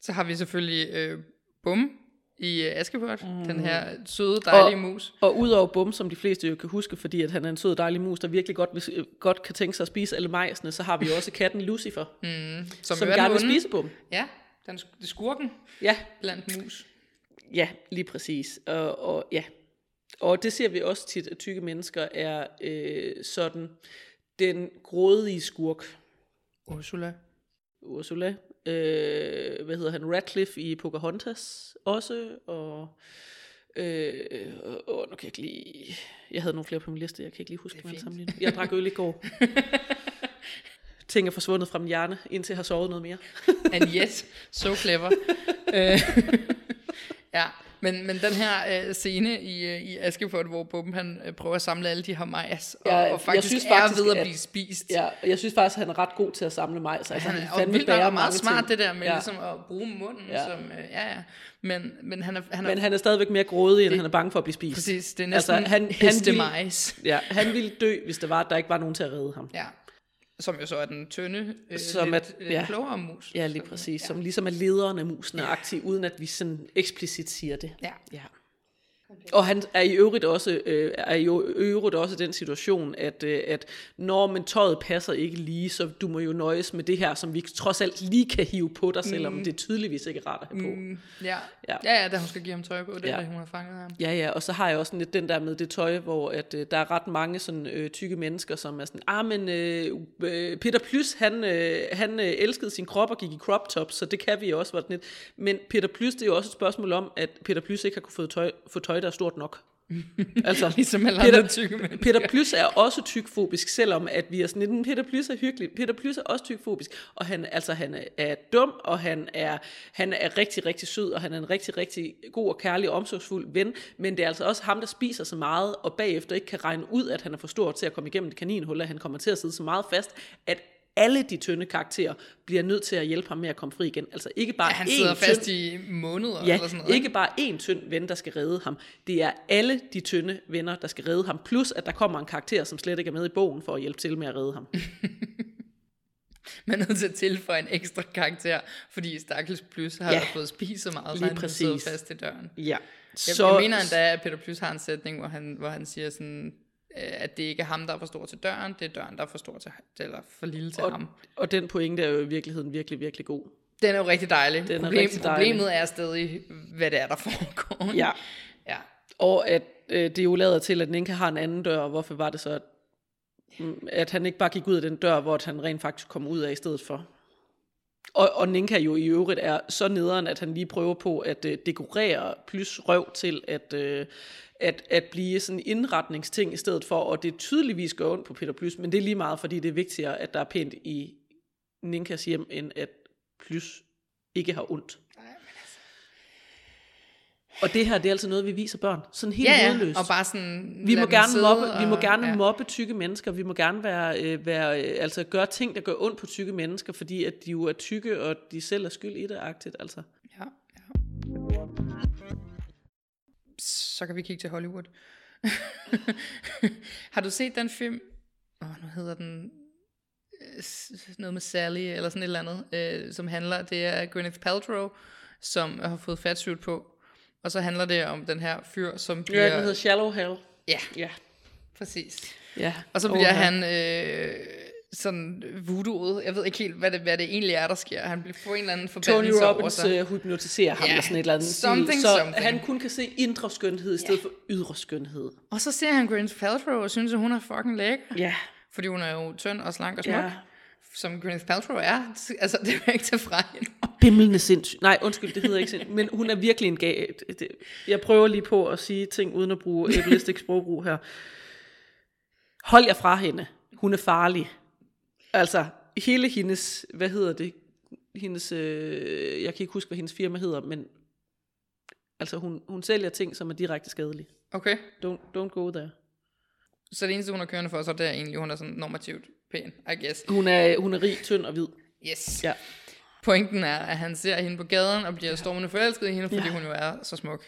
Så har vi selvfølgelig øh, Bum i øh, Askepot. Mm. Den her søde, dejlige Og- mus. Og udover Bum, som de fleste jo kan huske, fordi at han er en sød dejlig mus, der virkelig godt, vil, øh, godt kan tænke sig at spise alle majsene, så har vi jo også katten Lucifer, mm, Som, som er gerne vil spise Bum. Ja, den skurken Ja, blandt mus. Ja, lige præcis. Og, og ja, og det ser vi også tit, at tykke mennesker er øh, sådan den grådige skurk. Ursula. Ursula. øh, hvad hedder han, Radcliffe i Pocahontas også, og øh, åh, nu kan jeg ikke lige, jeg havde nogle flere på min liste, jeg kan ikke lige huske dem alle sammen lige. Jeg drak øl i går. Ting er forsvundet fra min hjerne, indtil jeg har sovet noget mere. And yes, so clever. Øh, ja, men, men den her øh, scene i, øh, i Askepot, hvor Bubben han øh, prøver at samle alle de her majs, og, Ja, og faktisk, jeg synes er faktisk, ved at at- blive spist. Ja, jeg synes faktisk, at han er ret god til at samle. Så altså, Han han er fandme vildt og meget smart ting. det der med Ja. ligesom at bruge munden Ja. som, øh, ja ja, men, men han er, han er Men han er stadigvæk mere grådig, end han er bange for at blive spist. præcis, det er Altså, næsten han- altså, han heste vil- majs. Ja, han ville dø, hvis det var, at der ikke var nogen til at redde ham. Ja, som jo så er den tynde, øh, Som lidt, at- lidt ja. klogere mus. Ja, lige Som- præcis. Som ligesom er lederen af musene aktiv, uden at vi sådan eksplicit siger det. Ja. Ja. Og han er i øvrigt også, øh, er i øvrigt også den situation, at, øh, at når men tøjet passer ikke lige, så du må jo nøjes med det her, som vi trods alt lige kan hive på dig, selvom mm. det er tydeligvis ikke er rart at have på. Mm. Ja. Ja. ja, ja, da hun skal give ham tøj på, det er Ja. da hun har fanget ham. Ja, ja, og så har jeg også sådan lidt den der med det tøj, hvor at, øh, der er ret mange sådan øh, tykke mennesker, som er sådan, ah, men øh, øh, Peter Plys, han, øh, han øh, elskede sin krop og gik i crop top, så det kan vi også. Var det lidt. Men Peter Plys, det er jo også et spørgsmål om, at Peter Plys ikke har kunne få tøj, få tøj, der er stort nok. altså, Ligesom alle Peter- andre tykke mennesker. Peter Plys er også tykfobisk, selvom at vi er sådan lidt, "Men Peter Plys er hyggelig. Peter Plys er også tykfobisk, og han, altså, han er, dum, og han er, han er rigtig, rigtig sød, og han er en rigtig, rigtig god og kærlig og omsorgsfuld ven, men det er altså også ham, der spiser så meget, og bagefter ikke kan regne ud, at han er for stor til at komme igennem det kaninhul, at han kommer til at sidde så meget fast, at alle de tynde karakterer bliver nødt til at hjælpe ham med at komme fri igen. Altså ikke bare Ja, han sidder fast tynd- i måneder Ja, eller sådan noget. ikke bare én tynd ven, der skal redde ham. Det er alle de tynde venner, der skal redde ham. Plus, at der kommer en karakter, som slet ikke er med i bogen, for at hjælpe til med at redde ham. Man er nødt til at tilføje en ekstra karakter, fordi Stakkels Plus har Ja, fået spist så meget, så han præcis. sidder fast i døren. Ja. Jeg, Så, jeg mener endda, at Peter Plus har en sætning, hvor han, hvor han siger sådan, at det ikke er ham, der er for stor til døren, det er døren, der er for stor til, eller for lille til og, ham. og den pointe er jo i virkeligheden virkelig, virkelig god. Den er jo rigtig dejlig. Den er Problem, rigtig dejlig. Problemet er stadig, hvad det er, der foregår. Ja. ja. Og at øh, det er jo lavet til, at Ninka har en anden dør, og hvorfor var det så, at, mm, at han ikke bare gik ud af den dør, hvor han rent faktisk kom ud af i stedet for. Og, og Ninka jo i øvrigt er så nederen, at han lige prøver på at øh, dekorere plus røv til at, øh, at, at blive sådan en indretningsting i stedet for, og det tydeligvis gør ondt på Peter Plus, men det er lige meget, fordi det er vigtigere, at der er pænt i Ninkas hjem, end at Plus ikke har ondt. Og det her, det er altså noget, vi viser børn. Sådan helt Ja, ja, og bare sådan... Vi må gerne mobbe, vi må og- gerne ja. mobbe tykke mennesker. Vi må gerne være, øh, være øh, altså gøre ting, der gør ondt på tykke mennesker, fordi at de jo er tykke, og de selv er skyld i det, agtigt, altså. Ja, ja. Så kan vi kigge til Hollywood. har du set den film? Åh, oh, nu hedder den øh, noget med Sally, eller sådan et eller andet, øh, som handler, det er Gwyneth Paltrow, som har fået fatsuit på. Og så handler det om den her fyr, som bliver... Ja, den hedder Shallow Hell. Ja, Ja. præcis. ja. Og så bliver ja. han øh, sådan voodooet. Jeg ved ikke helt, hvad det, hvad det egentlig er, der sker. Han bliver får en eller anden Tony forbandelse over Robbins sig. øh, hypnotiserer ham, Ja, eller sådan et eller andet. something, så something. han kun kan se indre skønhed, i stedet for ydre skønhed. Og så ser han Gwyneth Paltrow og synes, at hun er fucking lækker. Ja. Fordi hun er jo tynd og slank og smuk. Ja. Som Gwyneth Paltrow er. Altså, det er jo ikke til fra hende. Bimmelende sindssyg. Nej, undskyld, det hedder ikke sindssyg. Men hun er virkelig en det- Jeg prøver lige på at sige ting, uden at bruge ableistic sprogbrug her. Hold jer fra hende. Hun er farlig. Altså, hele hendes, hvad hedder det? Hendes, øh, jeg kan ikke huske, hvad hendes firma hedder, men altså, hun, hun sælger ting, som er direkte skadelige. Okay. Don't, don't go there. Så det eneste, hun har kørende for sig, det er egentlig, hun er sådan normativt pæn, I guess. Hun er, hun er rig, tynd og hvid. Yes. Ja. Pointen er, at han ser hende på gaden og bliver stormende forelsket i hende, fordi Ja. hun jo er så smuk.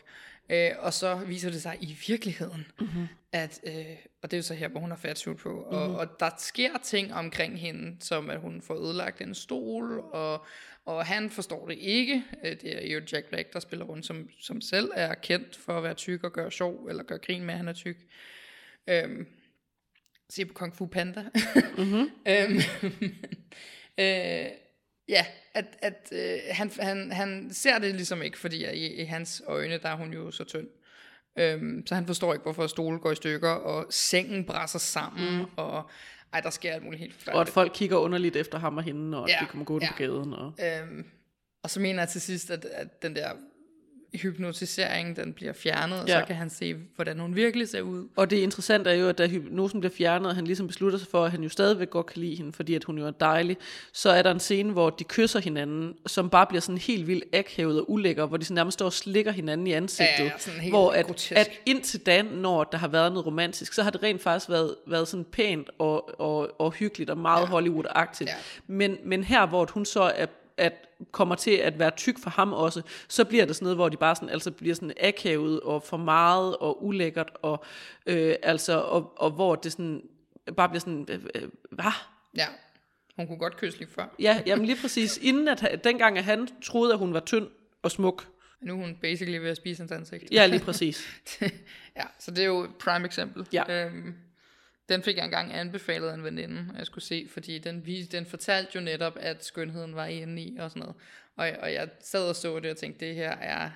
Øh, og så viser det sig i virkeligheden, mm-hmm. at, øh, og det er jo så her, hvor hun har fatsuit på, og, Mhm. og der sker ting omkring hende, som at hun får ødelagt en stol, og, og han forstår det ikke. Øh, det er jo Jack Black, der spiller rundt, som, som selv er kendt for at være tyk og gøre sjov, eller gøre grin med, at han er tyk. Øhm, se på Kung Fu Panda. mm-hmm. øhm, øh, ja, at, at øh, han, han, han ser det ligesom ikke, fordi i, i hans øjne, der er hun jo så tynd. Øhm, så han forstår ikke, hvorfor stole går i stykker, og sengen brænder sammen, mm. og ej, der sker alt muligt helt Og at forfærdeligt. folk kigger underligt efter ham og hende, og Ja, ja, de kommer gående ja. på gaden. Og... Øhm, og så mener jeg til sidst, at, at den der hypnotisering, den bliver fjernet, og Ja. så kan han se, hvordan hun virkelig ser ud. Og det interessante er jo, at da hypnosen bliver fjernet, og han ligesom beslutter sig for, at han jo stadigvæk godt kan lide hende, fordi at hun jo er dejlig, så er der en scene, hvor de kysser hinanden, som bare bliver sådan helt vildt akavet og ulækker, hvor de sådan nærmest står og slikker hinanden i ansigtet. Ja, ja, hvor at, grotesk. at indtil da, når der har været noget romantisk, så har det rent faktisk været, været sådan pænt og, og, og hyggeligt og meget ja. Hollywood-agtigt. Ja. Men, men her, hvor hun så er at kommer til at være tyk for ham også, så bliver det sådan noget, hvor de bare sådan, altså bliver sådan akavet og for meget og ulækkert, og, øh, altså, og, og hvor det sådan, bare bliver sådan, øh, øh, hvad? Ja, hun kunne godt kysse lige før. Ja, jamen lige præcis, inden at, dengang at han troede, at hun var tynd og smuk. Nu er hun basically ved at spise hans ansigt. Ja, lige præcis. ja, så det er jo et prime eksempel. Ja. Øhm, den fik jeg engang anbefalet af en veninde, at jeg skulle se, fordi den, viste, den fortalte jo netop, at skønheden var inde i og sådan noget. Og, og jeg sad og så det og tænkte, det her er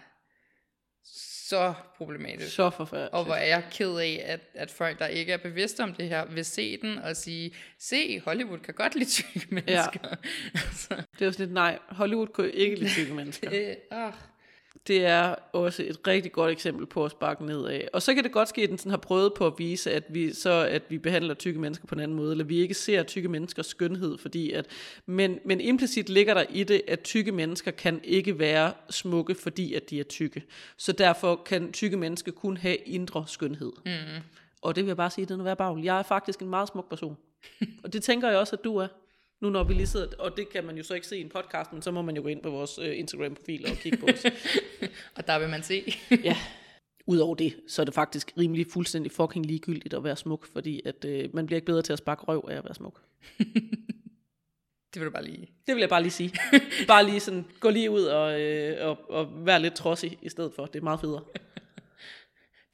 så problematisk. Så forfærdeligt. Og hvor er jeg ked af, at, at folk, der ikke er bevidste om det her, vil se den og sige, se, Hollywood kan godt lide tykke mennesker. Ja. altså, Det er jo sådan lidt, nej, Hollywood kunne ikke lide tykke mennesker. øh, ah. Det er også et rigtig godt eksempel på at sparke nedad. Og så kan det godt ske, at den sådan har prøvet på at vise, at vi, så, at vi behandler tykke mennesker på en anden måde, eller vi ikke ser tykke menneskers skønhed, fordi at, men, men implicit ligger der i det, at tykke mennesker kan ikke være smukke, fordi at de er tykke. Så derfor kan tykke mennesker kun have indre skønhed. Mm. Og det vil jeg bare sige, det er noget. Jeg er faktisk en meget smuk person. og det tænker jeg også, at du er. Nu når vi lige sidder, og det kan man jo så ikke se i en podcast, men så må man jo gå ind på vores øh, Instagram-profil og kigge på os. Og der vil man se. Ja. Udover det, så er det faktisk rimelig fuldstændig fucking ligegyldigt at være smuk, fordi at, øh, man bliver ikke bedre til at sparke røv af at være smuk. det vil du bare lige. Det vil jeg bare lige sige. bare lige sådan, gå lige ud og, øh, og, og være lidt trodsig i stedet for. Det er meget federe.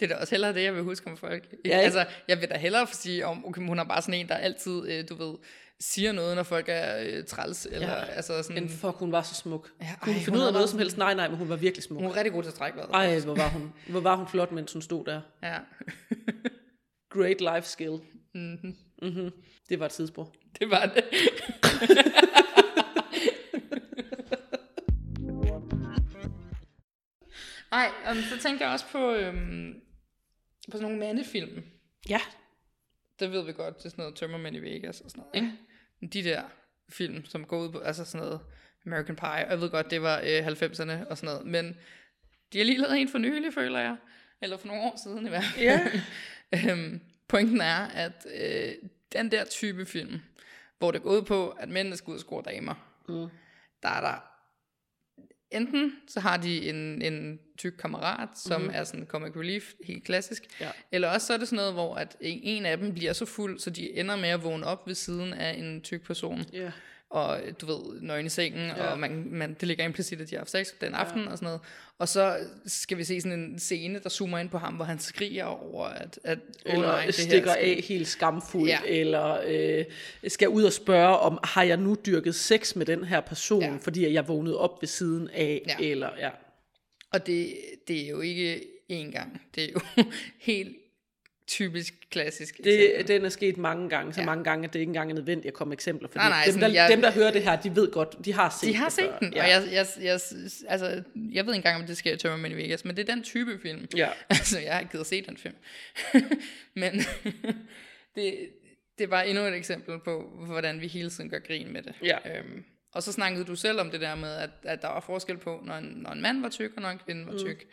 Det er da også hellere det, jeg vil huske om folk. Ja, ikke? altså, jeg vil da hellere sige, om okay, hun er bare sådan en, der altid, øh, du ved, siger noget, når folk er øh, træls. Eller, Ja. altså sådan, Men fuck, hun var så smuk. Ja, kunne hun ej, finde ud af noget som helst? Nej, nej, men hun var virkelig smuk. hun er rigtig god til at trække vejret. Ej, hvor var hun, hvor var hun flot, mens hun stod der. Ja, Great life skill. Mm-hmm. Mm-hmm. Det var et tidsspur. det var det. Ej, um, så tænkte jeg også på, øhm, på sådan nogle mandefilm. Ja. Det ved vi godt, det er sådan noget Tømmermænd i Vegas og sådan noget. Ikke? De der film, som går ud på, altså sådan noget American Pie, og jeg ved godt, det var øh, 90'erne og sådan noget, men de har lige lavet en for nylig, føler jeg. Eller for nogle år siden i hvert fald. Ja. øhm, pointen er, at øh, den der type film, hvor det går ud på, at mændene skal ud og score damer, Mm. der er der enten så har de en, en tyk kammerat, som mm-hmm. er sådan comic relief, helt klassisk, Ja. eller også så er det sådan noget, hvor at en af dem bliver så fuld, så de ender med at vågne op ved siden af en tyk person, Ja. og du ved, nøgen i sengen, ja. og man, man, det ligger implicit, at de har haft sex den aften ja. og sådan noget. Og så skal vi se sådan en scene, der zoomer ind på ham, hvor han skriger over, at, at Eller nej, det stikker her af helt skamfuldt, ja. Eller øh, skal ud og spørge om, har jeg nu dyrket sex med den her person, ja. Fordi jeg vågnede op ved siden af. Ja. eller ja. Og det, det er jo ikke én gang. Det er jo helt typisk klassisk Det, eksempel. den er sket mange gange, så ja. Mange gange, at det ikke engang er nødvendigt at komme eksempler. Fordi Nej, nej, dem, der, jeg- dem, der hører det her, de ved godt, de har set De har det set før. den, ja. og jeg, jeg, jeg, altså, jeg ved ikke engang, om det sker i Tømmermænd i Vegas, men det er den type film. Ja. Altså, jeg har ikke givet se den film. men det, det var endnu et eksempel på, hvordan vi hele tiden gør grin med det. Ja. Øhm, og så snakkede du selv om det der med, at, at der var forskel på, når en, når en mand var tyk, og når en kvinde var tyk.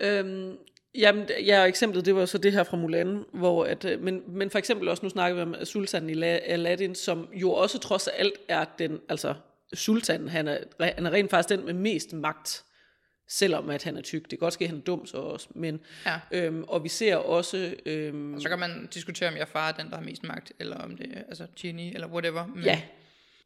Øhm, jamen, ja, eksemplet, det var så det her fra Mulan, hvor at, øh, men, men for eksempel også, nu snakker vi om sultanen i La- Aladdin, som jo også trods alt er den, altså sultanen, han er, han er rent faktisk den med mest magt, selvom at han er tyk. Det kan godt ske, at han er dum så også, men, Ja. øhm, og vi ser også, øhm, Og så kan man diskutere, om jeg far er den, der har mest magt, eller om det er altså Genie, eller whatever. Men, Ja,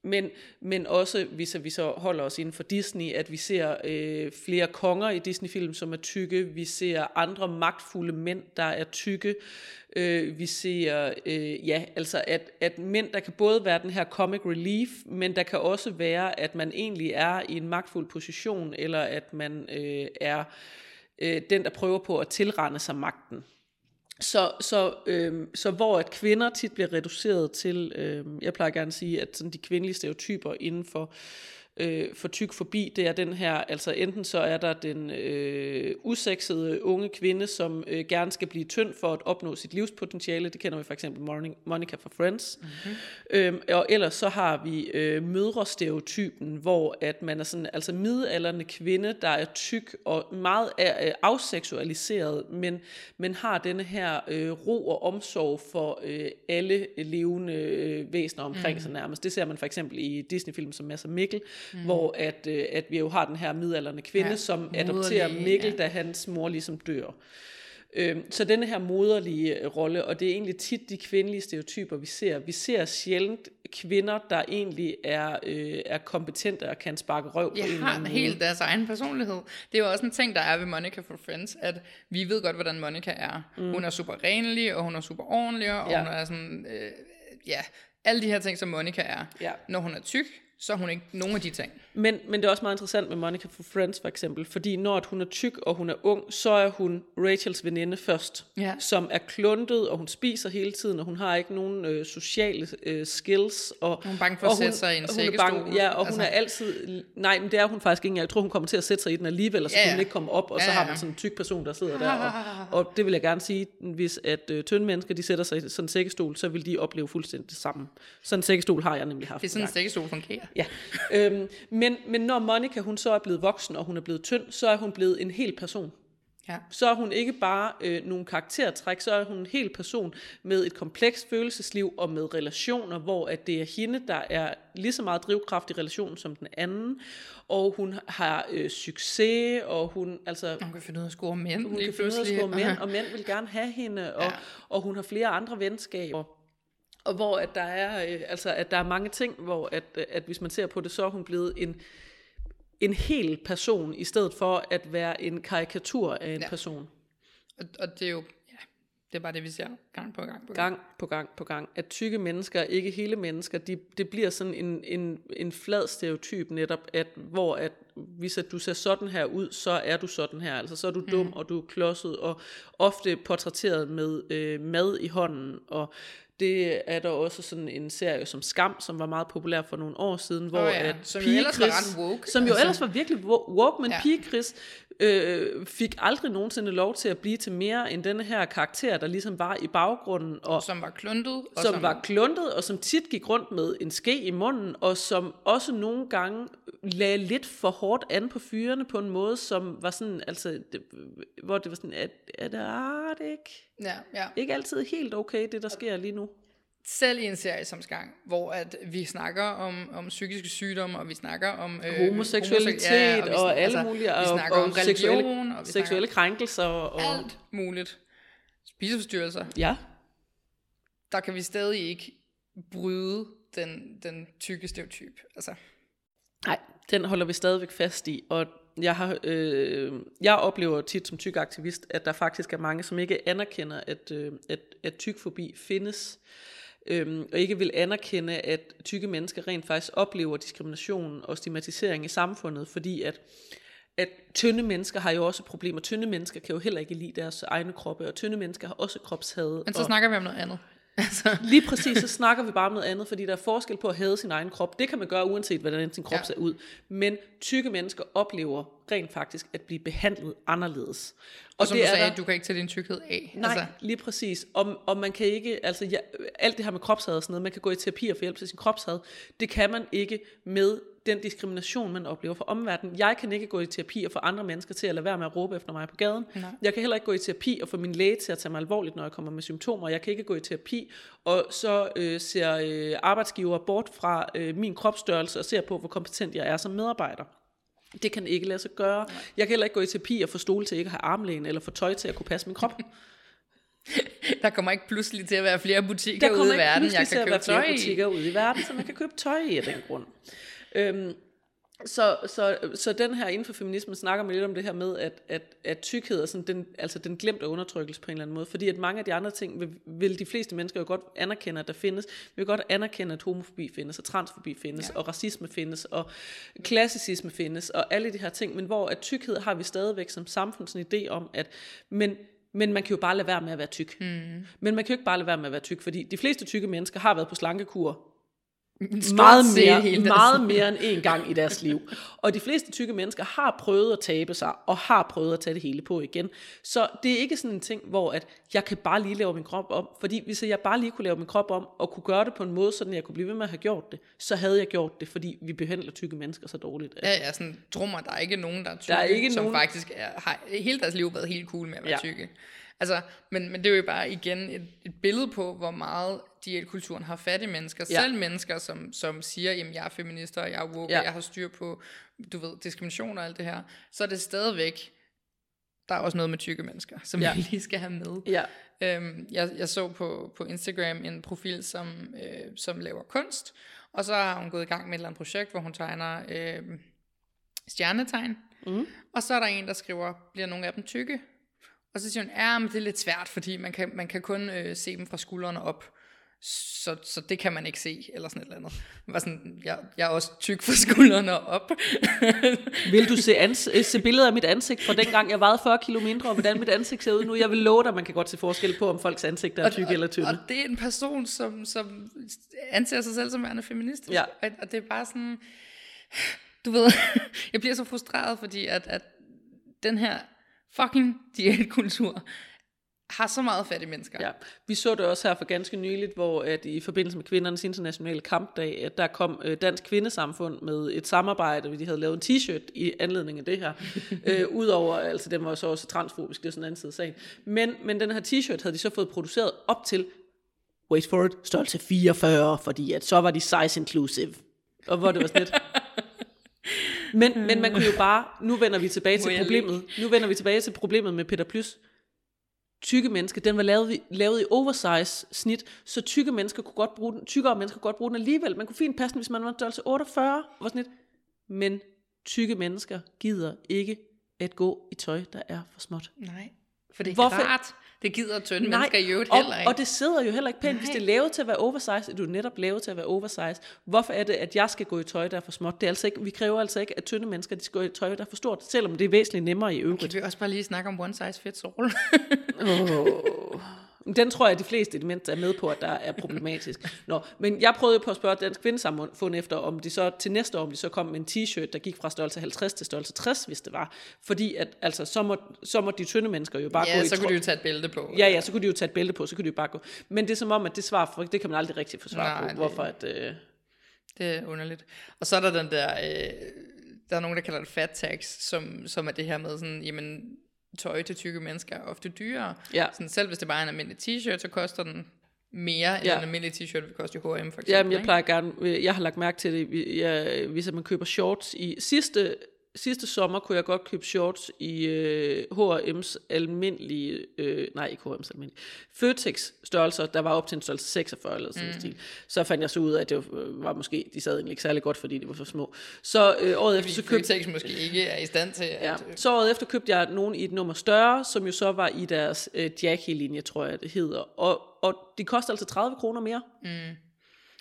men, men også, hvis vi så holder os inden for Disney, at vi ser øh, flere konger i Disney-film, som er tykke. Vi ser andre magtfulde mænd, der er tykke. Øh, vi ser, øh, ja, altså at, at mænd, der kan både være den her comic relief, men der kan også være, at man egentlig er i en magtfuld position, eller at man øh, er øh, den, der prøver på at tilrende sig magten. Så, så, øhm, så hvor at kvinder tit bliver reduceret til, øhm, jeg plejer gerne at sige, at sådan de kvindelige stereotyper inden for øh, for tyk forbi, det er den her, altså enten så er der den øh, usexede unge kvinde, som øh, gerne skal blive tynd for at opnå sit livspotentiale, det kender vi for eksempel Monica fra Friends, mm-hmm. øhm, og ellers så har vi øh, mødrestereotypen, hvor at man er sådan, altså midalderne kvinde, der er tyk og meget er, øh, afseksualiseret, men, men har denne her øh, ro og omsorg for øh, alle levende øh, væsener omkring mm. sig nærmest. Det ser man for eksempel i Disney-film som Masser Mikkel, mm. hvor at, øh, at vi jo har den her midalderne kvinde, ja, som adopterer Mikkel, ja. da hans mor ligesom dør. Øhm, så denne her moderlige øh, rolle, og det er egentlig tit de kvindelige stereotyper, vi ser. Vi ser sjældent kvinder, der egentlig er, øh, er kompetente og kan sparke røv på ja, en anden måde. helt deres egen personlighed. Det er jo også en ting, der er ved Monica for Friends, at vi ved godt, hvordan Monica er. Mm. Hun er super renlig, og hun er super ordentlig, og ja. hun er sådan, øh, ja, alle de her ting, som Monica er. Ja. Når hun er tyk, så er hun ikke nogen af de ting. Men, men det er også meget interessant med Monica for Friends for eksempel, fordi når hun er tyk og hun er ung, så er hun Rachels veninde først, ja. som er kluntet, og hun spiser hele tiden, og hun har ikke nogen øh, sociale øh, skills. Og, hun er bange for at sætte sig i en sækkestol. Ja, og altså. hun er altid, nej, men det er hun faktisk ikke. Jeg tror, hun kommer til at sætte sig i den alligevel, og så ja, ja. hun ikke komme op, og ja, ja. så har man sådan en tyk person, der sidder der. Og, og det vil jeg gerne sige, hvis at øh, tynde mennesker, de sætter sig i sådan en sækkestol, så vil de opleve fuldstændig det samme. Sådan en sækkestol har jeg nemlig haft. Det er sådan en sækkestol fungerer. Ja. øhm, men, men når Monica hun så er blevet voksen, og hun er blevet tynd, så er hun blevet en hel person. Ja. Så er hun ikke bare øh, nogle karaktertræk, så er hun en hel person med et komplekst følelsesliv og med relationer, hvor at det er hende, der er lige så meget drivkraft i relationen som den anden, og hun har øh, succes, og hun altså... Hun kan finde ud af at score mænd. Hun kan finde ud af at score mænd, og mænd vil gerne have hende, og, ja. og hun har flere andre venskaber og hvor at der er øh, altså at der er mange ting, hvor at, at hvis man ser på det, så er hun blevet en en hel person i stedet for at være en karikatur af en ja. person. Og, og det er jo ja, det er bare det vi ser gang på gang på gang. Gang på gang på gang. At tykke mennesker, ikke hele mennesker, de, det bliver sådan en, en, en flad stereotyp netop, at hvor at hvis at du ser sådan her ud, så er du sådan her. Altså så er du dum, mm. og du er klodset, og ofte portrætteret med øh, mad i hånden, og det er der også sådan en serie som Skam, som var meget populær for nogle år siden, hvor oh ja, at som jo ellers Chris, var ret woke. Som jo altså. ellers var virkelig woke, men ja. Pige Chris øh, fik aldrig nogensinde lov til at blive til mere end denne her karakter, der ligesom var i baggrunden. Og som var kluntet. Og som, som var kluntet, og som tit gik rundt med en ske i munden, og som også nogle gange lagde lidt for hårdt an på fyrene på en måde, som var sådan, altså, det, hvor det var sådan, at, at det, ah, det ikke, ja, ja. ikke altid helt okay, det der sker lige nu selv i en serie som Skang, hvor at vi snakker om, om psykiske sygdomme, og vi snakker om øh, homoseksualitet, ja, og, vi, og alle altså, mulige, og, vi snakker og, om religion, seksuelle, og vi seksuelle krænkelser. Og, alt muligt. Spiseforstyrrelser. Ja. Der kan vi stadig ikke bryde den, den tykke stereotyp. Altså. Nej, den holder vi stadigvæk fast i, og jeg, har, øh, jeg oplever tit som tyk aktivist, at der faktisk er mange, som ikke anerkender, at, øh, at, at tykfobi findes øhm, og ikke vil anerkende, at tykke mennesker rent faktisk oplever diskrimination og stigmatisering i samfundet, fordi at, at tynde mennesker har jo også problemer. Tynde mennesker kan jo heller ikke lide deres egne kroppe, og tynde mennesker har også kropshade. Men så og, snakker vi om noget andet. Altså. Lige præcis, så snakker vi bare om noget andet, fordi der er forskel på at have sin egen krop. Det kan man gøre uanset, hvordan sin krop ja. ser ud. Men tykke mennesker oplever rent faktisk at blive behandlet anderledes. Og, og som det du sagde, der, du kan ikke tage din tykkhed af. Nej, altså. lige præcis. Og, og man kan ikke, altså ja, alt det her med kropshad og sådan noget, man kan gå i terapi og få hjælp til sin kropshad. Det kan man ikke med den diskrimination, man oplever fra omverdenen. Jeg kan ikke gå i terapi og få andre mennesker til at lade være med at råbe efter mig på gaden. Nej. Jeg kan heller ikke gå i terapi og få min læge til at tage mig alvorligt, når jeg kommer med symptomer. Jeg kan ikke gå i terapi, og så øh, ser øh, arbejdsgiver bort fra øh, min kropsstørrelse og ser på, hvor kompetent jeg er som medarbejder. Det kan ikke lade sig gøre. Jeg kan heller ikke gå i terapi og få stole til ikke at have armlægen, eller få tøj til at kunne passe min krop. Der kommer ikke pludselig til at være flere butikker ude i verden, jeg kan købe tøj i. Der kommer ikke pludselig til at være flere butikker ude i verden, så man kan købe tøj i af den grund. Øhm, så, så, så den her inden for feminismen snakker man lidt om det her med, at, at, at tykkhed er sådan den, altså den glemte undertrykkelse på en eller anden måde. Fordi at mange af de andre ting vil, vil de fleste mennesker jo godt anerkende, at der findes. Vi vil godt anerkende, at homofobi findes, og transfobi findes, ja. og racisme findes, og klassicisme findes, og alle de her ting. Men hvor at tykkhed har vi stadigvæk som samfund sådan en idé om, at men Men man kan jo bare lade være med at være tyk. Mm. Men man kan jo ikke bare lade være med at være tyk, fordi de fleste tykke mennesker har været på slankekur meget mere, hele meget mere end en gang i deres liv. Og de fleste tykke mennesker har prøvet at tabe sig, og har prøvet at tage det hele på igen. Så det er ikke sådan en ting, hvor at jeg kan bare lige lave min krop om. Fordi hvis jeg bare lige kunne lave min krop om, og kunne gøre det på en måde, så jeg kunne blive ved med at have gjort det, så havde jeg gjort det, fordi vi behandler tykke mennesker så dårligt. Ja, ja, sådan drummer, der er ikke nogen, der er tykke, der er ikke som nogen... faktisk er, har hele deres liv været helt cool med at være ja. tykke. Altså, men, men det er jo bare igen et, et billede på, hvor meget diætkulturen har fat i mennesker. Ja. Selv mennesker, som, som siger, jamen jeg er feminist, og jeg er woke, ja. jeg har styr på, du ved, diskrimination og alt det her. Så er det stadigvæk, der er også noget med tykke mennesker, som ja. vi lige skal have med. Ja. Øhm, jeg, jeg så på, på Instagram en profil, som, øh, som laver kunst, og så har hun gået i gang med et eller andet projekt, hvor hun tegner øh, stjernetegn. Mm. Og så er der en, der skriver, bliver nogle af dem tykke? Og så siger hun, ja, men det er lidt svært, fordi man kan, man kan kun øh, se dem fra skuldrene op. Så, så det kan man ikke se, eller sådan et eller andet. var sådan, jeg, jeg er også tyk fra skuldrene op. vil du se, ans- se billeder af mit ansigt fra dengang, jeg vejede 40 kilo mindre, og hvordan mit ansigt ser ud nu? Jeg vil love dig, man kan godt se forskel på, om folks ansigt er tykke eller tynde. Og det er en person, som, som anser sig selv som værende feminist. Ja. Og, og det er bare sådan, du ved, jeg bliver så frustreret, fordi at, at den her fucking diætkultur har så meget fat i mennesker. Ja. Vi så det også her for ganske nyligt, hvor at i forbindelse med kvindernes internationale kampdag, at der kom øh, Dansk Kvindesamfund med et samarbejde, hvor de havde lavet en t-shirt i anledning af det her. øh, Udover, altså den var så også transfobisk, det er sådan en anden side af sagen. Men, men den her t-shirt havde de så fået produceret op til, wait for it, størrelse 44, fordi at så var de size inclusive. Og hvor det var sådan lidt, men, men man kunne jo bare, nu vender vi tilbage til problemet, nu vender vi tilbage til problemet med Peter Plus. Tykke mennesker, den var lavet, lavet i oversize snit, så tykke mennesker kunne godt bruge den, tykkere mennesker kunne godt bruge den alligevel. Man kunne fint passe den, hvis man var størrelse 48, var snit. Men tykke mennesker gider ikke at gå i tøj, der er for småt. Nej, for det er Hvorfor? klart. Det gider tynde Nej, mennesker i øvrigt og, heller ikke. Og det sidder jo heller ikke pænt. Nej. Hvis det er lavet til at være oversize, er du netop lavet til at være oversize. Hvorfor er det, at jeg skal gå i tøj, der er for småt? Det er altså ikke, vi kræver altså ikke, at tynde mennesker de skal gå i tøj, der er for stort, selvom det er væsentligt nemmere i øvrigt. Kan vi også bare lige snakke om one size fits all? oh. Den tror jeg, at de fleste mindste er med på, at der er problematisk. Nå, men jeg prøvede på at spørge Dansk Kvindesamfund efter, om de så til næste år, om de så kom med en t-shirt, der gik fra størrelse 50 til størrelse 60, hvis det var. Fordi at, altså, så, må, så må de tynde mennesker jo bare ja, gå i så kunne de jo tage et bælte på. Ja, ja, så kunne de jo tage et bælte på, så kunne de jo bare gå. Men det er som om, at det svar, det kan man aldrig rigtig få svar Nej, på, hvorfor at... Øh... Det er underligt. Og så er der den der... Øh, der er nogen, der kalder det fat tax, som, som er det her med sådan, jamen, tøj til tykke mennesker er ofte dyrere. Ja. Sådan, selv hvis det bare er en almindelig t-shirt, så koster den mere end ja. en almindelig t-shirt vil koste i H&M for eksempel. Ja, men jeg plejer gerne, jeg har lagt mærke til det, jeg, hvis man køber shorts i sidste sidste sommer kunne jeg godt købe shorts i øh, H&M's almindelige, øh, nej ikke H&M's almindelige, Føtex størrelser, der var op til en størrelse 46 eller sådan mm. stil. Så fandt jeg så ud af, at det var måske, de sad egentlig ikke særlig godt, fordi de var for små. Så øh, året efter så købte... Føtex måske ikke er i stand til at... Ja. Så året efter købte jeg nogen i et nummer større, som jo så var i deres øh, Jackie-linje, tror jeg det hedder. Og, og de koster altså 30 kroner mere. Mm.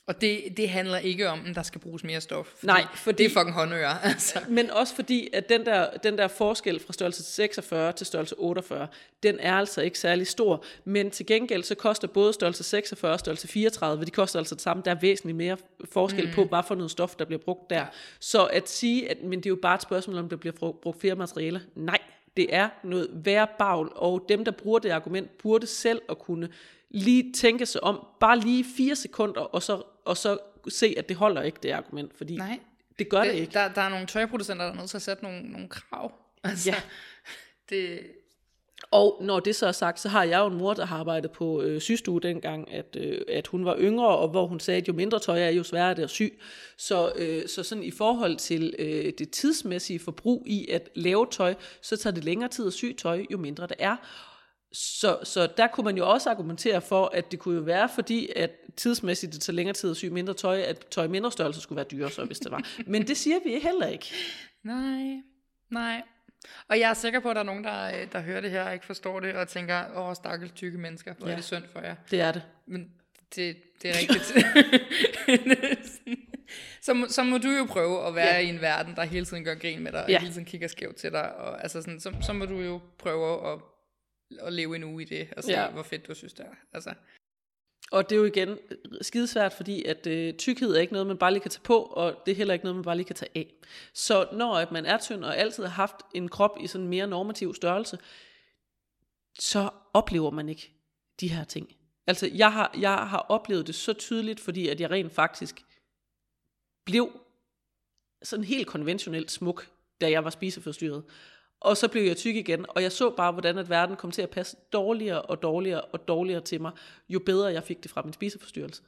Og det, det handler ikke om, at der skal bruges mere stof. Fordi Nej, fordi, det er fucking håndører. Altså. Men også fordi, at den der, den der forskel fra størrelse 46 til størrelse 48, den er altså ikke særlig stor. Men til gengæld, så koster både størrelse 46 og størrelse 34, de koster altså det samme. Der er væsentligt mere forskel mm. på, hvad for noget stof, der bliver brugt der. Så at sige, at men det er jo bare et spørgsmål, om der bliver brugt flere materialer. Nej, det er noget værre bagl, og dem, der bruger det argument, burde selv at kunne lige tænke sig om, bare lige fire sekunder, og så, og så se, at det holder ikke, det argument, fordi Nej. det gør det, det ikke. Der, der er nogle tøjproducenter, der er nødt til at sætte nogle, nogle krav. Altså, ja. det, og når det så er sagt, så har jeg jo en mor, der har arbejdet på øh, sygestue dengang, at, øh, at hun var yngre, og hvor hun sagde, at jo mindre tøj er, jo sværere det at sy. Så, øh, så sådan i forhold til øh, det tidsmæssige forbrug i at lave tøj, så tager det længere tid at sy tøj, jo mindre det er. Så, så der kunne man jo også argumentere for, at det kunne jo være, fordi at tidsmæssigt det tager længere tid at sy mindre tøj, at tøj mindre størrelse skulle være dyrere, så hvis det var. Men det siger vi heller ikke. Nej, nej. Og jeg er sikker på, at der er nogen, der, øh, der hører det her og ikke forstår det, og tænker, åh, stakkels tykke mennesker, hvor ja. er det synd for jer. Det er det. Men det, det er rigtigt. så, så må du jo prøve at være ja. i en verden, der hele tiden gør grin med dig, og ja. hele tiden kigger skævt til dig, og altså sådan, så, så må du jo prøve at at leve en uge i det, og se, Ja. hvor fedt du synes det er. Altså, Og det er jo igen skidesvært, fordi at øh, tykkhed er ikke noget, man bare lige kan tage på, og det er heller ikke noget, man bare lige kan tage af. Så når at man er tynd og altid har haft en krop i sådan en mere normativ størrelse, så oplever man ikke de her ting. Altså, jeg har, jeg har oplevet det så tydeligt, fordi at jeg rent faktisk blev sådan helt konventionelt smuk, da jeg var spiseforstyrret. Og så blev jeg tyk igen, og jeg så bare, hvordan at verden kom til at passe dårligere og dårligere og dårligere til mig, jo bedre jeg fik det fra min spiseforstyrrelse.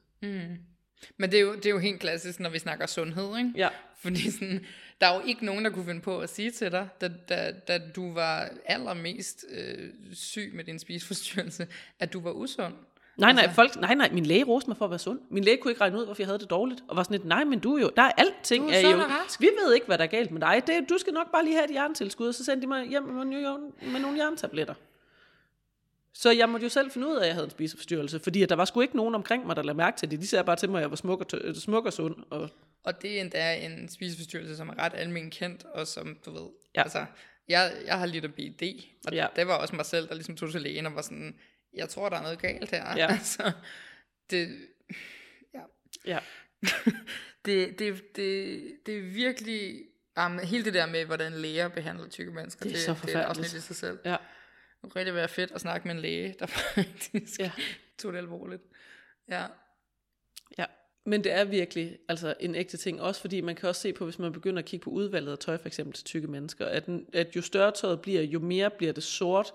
men det er, jo, det er jo helt klassisk, når vi snakker sundhed, ikke? Ja. Fordi sådan, der er jo ikke nogen, der kunne finde på at sige til dig, da, da, da du var allermest øh, syg med din spiseforstyrrelse, at du var usund. Nej, nej, folk, nej, nej, min læge roste mig for at være sund. Min læge kunne ikke regne ud, hvorfor jeg havde det dårligt. Og var sådan lidt, nej, men du er jo, der er alting. Du er er jo, rask. vi ved ikke, hvad der er galt med dig. Det, du skal nok bare lige have et hjernetilskud, og så sendte de mig hjem med, nogle- med nogle hjernetabletter. Så jeg måtte jo selv finde ud af, at jeg havde en spiseforstyrrelse, fordi der var sgu ikke nogen omkring mig, der lagde mærke til det. De sagde bare til mig, at jeg var smuk og, tø- smuk og sund. Og, Og det er endda en spiseforstyrrelse, som er ret almen kendt, og som, du ved, Ja. altså, jeg, jeg har lidt af BD, og ja. det var også mig selv, der ligesom tog til lægen og var sådan, jeg tror, der er noget galt her. Ja. altså, det, ja. ja. det, det, det, det er virkelig, um, hele det der med, hvordan læger behandler tykke mennesker, Det er det, så det er afsnit i sig selv. ja. Det kunne rigtig være fedt at snakke med en læge, der faktisk ja. tog det alvorligt. Ja. Ja, men det er virkelig altså en ægte ting, også fordi man kan også se på, hvis man begynder at kigge på udvalget af tøj, for eksempel til tykke mennesker, at, at jo større tøjet bliver, jo mere bliver det sort,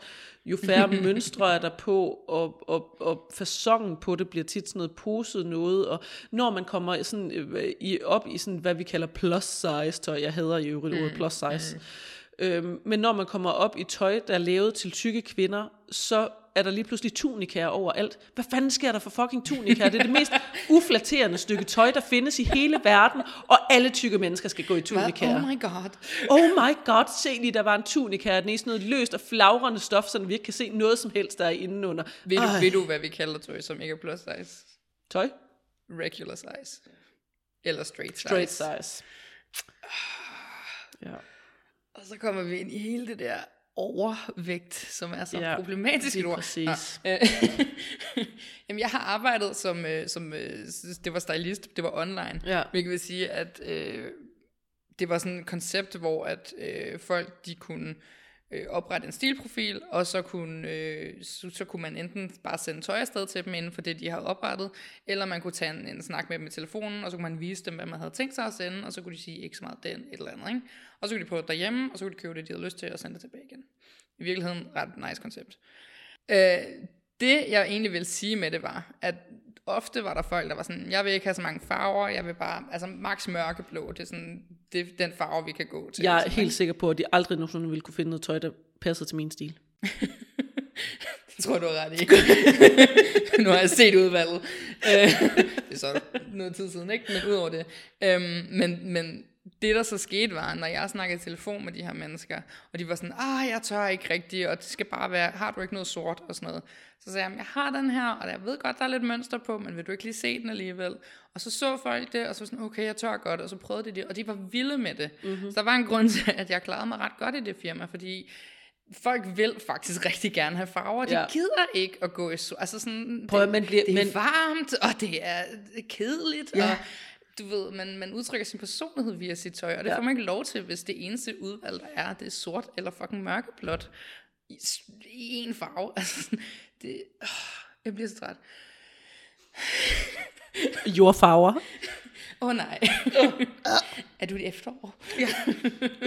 jo færre mønstre er der på, og, og, og fasongen på det bliver tit sådan noget poset noget, og når man kommer sådan, øh, i, op i sådan, hvad vi kalder plus size tøj, jeg hader i øvrigt ordet plus size, Øhm, men når man kommer op i tøj, der er lavet til tykke kvinder, så er der lige pludselig tunikaer overalt. Hvad fanden sker der for fucking tunikaer? Det er det mest uflatterende stykke tøj, der findes i hele verden, og alle tykke mennesker skal gå i tunikaer. Oh my god. Oh my god, se lige, der var en tunika, den er sådan noget løst og flagrende stof, så vi ikke kan se noget som helst, der er indenunder. Ved du, Ej. ved du, hvad vi kalder tøj, som ikke er plus size? Tøj? Regular size. Eller straight size. Straight size. Ja. Og så kommer vi ind i hele det der overvægt, som er så Ja, ja, problematisk et ord. præcis. Nå, øh, Jamen, jeg har arbejdet som, øh, som øh, det var stylist, det var online, Ja. hvilket vil sige, at øh, det var sådan et koncept, hvor at øh, folk, de kunne øh, Øh, oprette en stilprofil, og så kunne, øh, så, så kunne man enten bare sende tøj afsted til dem inden for det, de har oprettet, eller man kunne tage en, en snak med dem i telefonen, og så kunne man vise dem, hvad man havde tænkt sig at sende, og så kunne de sige, ikke så meget den, et eller andet, ikke? Og så kunne de prøve det derhjemme, og så kunne de købe det, de havde lyst til, og sende det tilbage igen. I virkeligheden ret nice koncept. Øh, det, jeg egentlig vil sige med det, var, at ofte var der folk, der var sådan, jeg vil ikke have så mange farver, jeg vil bare, altså max mørkeblå, det er sådan, det er den farve, vi kan gå til. Jeg er Sådan, helt sikker på, at de aldrig nogensinde ville kunne finde noget tøj, der passer til min stil. Det tror du har ret i. nu har jeg set udvalget. Øh, det er så noget tid siden, ikke? Men udover det. Øhm, men, men det, der så skete, var, når jeg snakkede i telefon med de her mennesker, og de var sådan, ah, jeg tør ikke rigtigt, og det skal bare være, har du ikke noget sort og sådan noget. Så sagde jeg, jeg har den her, og jeg ved godt, der er lidt mønster på, men vil du ikke lige se den alligevel? Og så så folk det, og så sådan, okay, jeg tør godt, og så prøvede de det, og de var vilde med det. Mm-hmm. Så der var en grund til, at jeg klarede mig ret godt i det firma, fordi folk vil faktisk rigtig gerne have farver. De Ja. gider ikke at gå i sol. Altså sådan, Prøv det, man bliver- det er men- varmt, og det er kedeligt, Ja. og du ved, man, man udtrykker sin personlighed via sit tøj, og det Ja. får man ikke lov til, hvis det eneste udvalg, der er, det er sort eller fucking mørkeblåt i, en farve. Altså, det, åh, jeg bliver så træt. Jordfarver. Åh oh, nej. er du i efterår?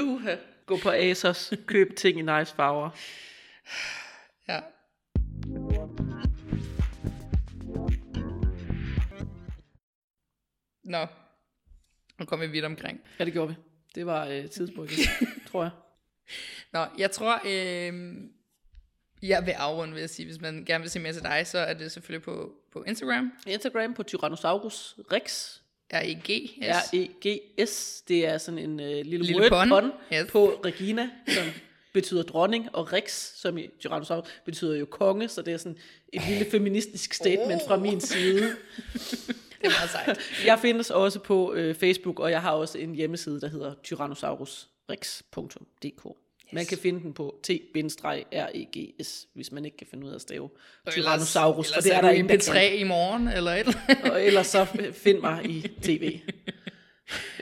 Uha. Gå på Asos, køb ting i nice farver. Ja. Nå, nu kommer vi vidt omkring. Ja, det gjorde vi. Det var øh, tidsbrugget, tror jeg. Nå, jeg tror, øh, jeg vil afrunde ved at sige, hvis man gerne vil se mere til dig, så er det selvfølgelig på, på Instagram, Instagram på Tyrannosaurus Rex. R-E-G, yes. R-E-G-S. Det er sådan en øh, lille, Lille word pun. Yes. på Regina, som betyder dronning, og Rex, som i Tyrannosaurus, betyder jo konge, så det er sådan et lille feministisk statement fra min side. det er meget sejt. Jeg findes også på øh, Facebook, og jeg har også en hjemmeside, der hedder tyrannosaurusrex.dk. Man kan finde den på t-regs, hvis man ikke kan finde ud af at stave Ellers- Tyrannosaurus, for ellers det er der ingen, der P3 kan. i morgen, eller et eller andet. Og ellers så find mig i tv.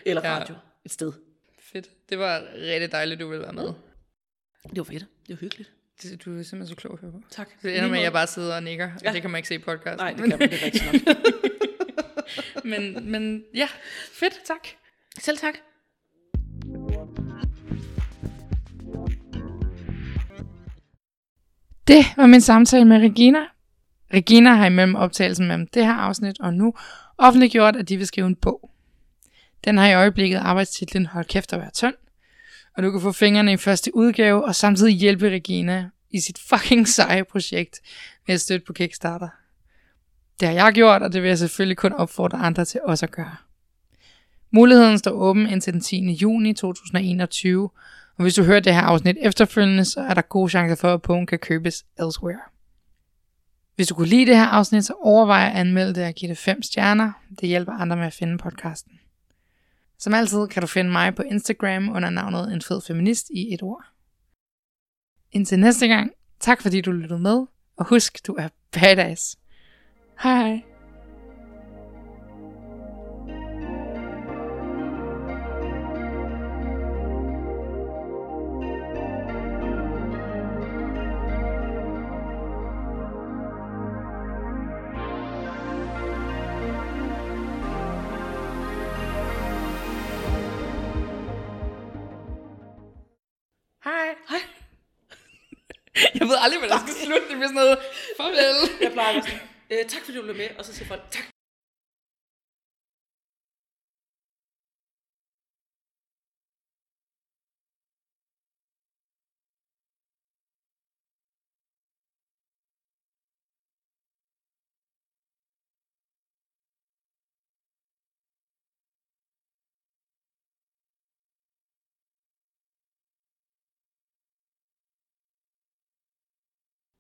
Eller Ja. radio. Et sted. Fedt. Det var rigtig dejligt, du ville være med. Det var fedt. Det var hyggeligt. Det, du er simpelthen så klog at høre på. Tak. Det ender med, at jeg bare sidder og nikker, og Ja. det kan man ikke se i podcasten. Nej, det kan man det er rigtigt nok. men, men ja, fedt, tak. Selv tak. Det var min samtale med Regina. Regina har imellem optagelsen mellem det her afsnit og nu offentliggjort, at de vil skrive en bog. Den har i øjeblikket arbejdstitlen Hold kæft og vær tynd, og du kan få fingrene i første udgave og samtidig hjælpe Regina i sit fucking seje projekt med at støtte på Kickstarter. Det har jeg gjort, og det vil jeg selvfølgelig kun opfordre andre til også at gøre. Muligheden står åben indtil den 10. juni 2021, og hvis du hører det her afsnit efterfølgende, så er der gode chancer for, at bogen kan købes elsewhere. Hvis du kunne lide det her afsnit, så overvej at anmelde det og give det 5 stjerner. Det hjælper andre med at finde podcasten. Som altid kan du finde mig på Instagram under navnet En Fed Feminist i et ord. Indtil næste gang, tak fordi du lyttede med, og husk, du er badass. Hej hej. Hej. Ved aldrig, hvad der skal slutte. Det bliver sådan noget, farvel. Jeg plejer at sådan, øh, tak fordi du blev med, og så siger folk, tak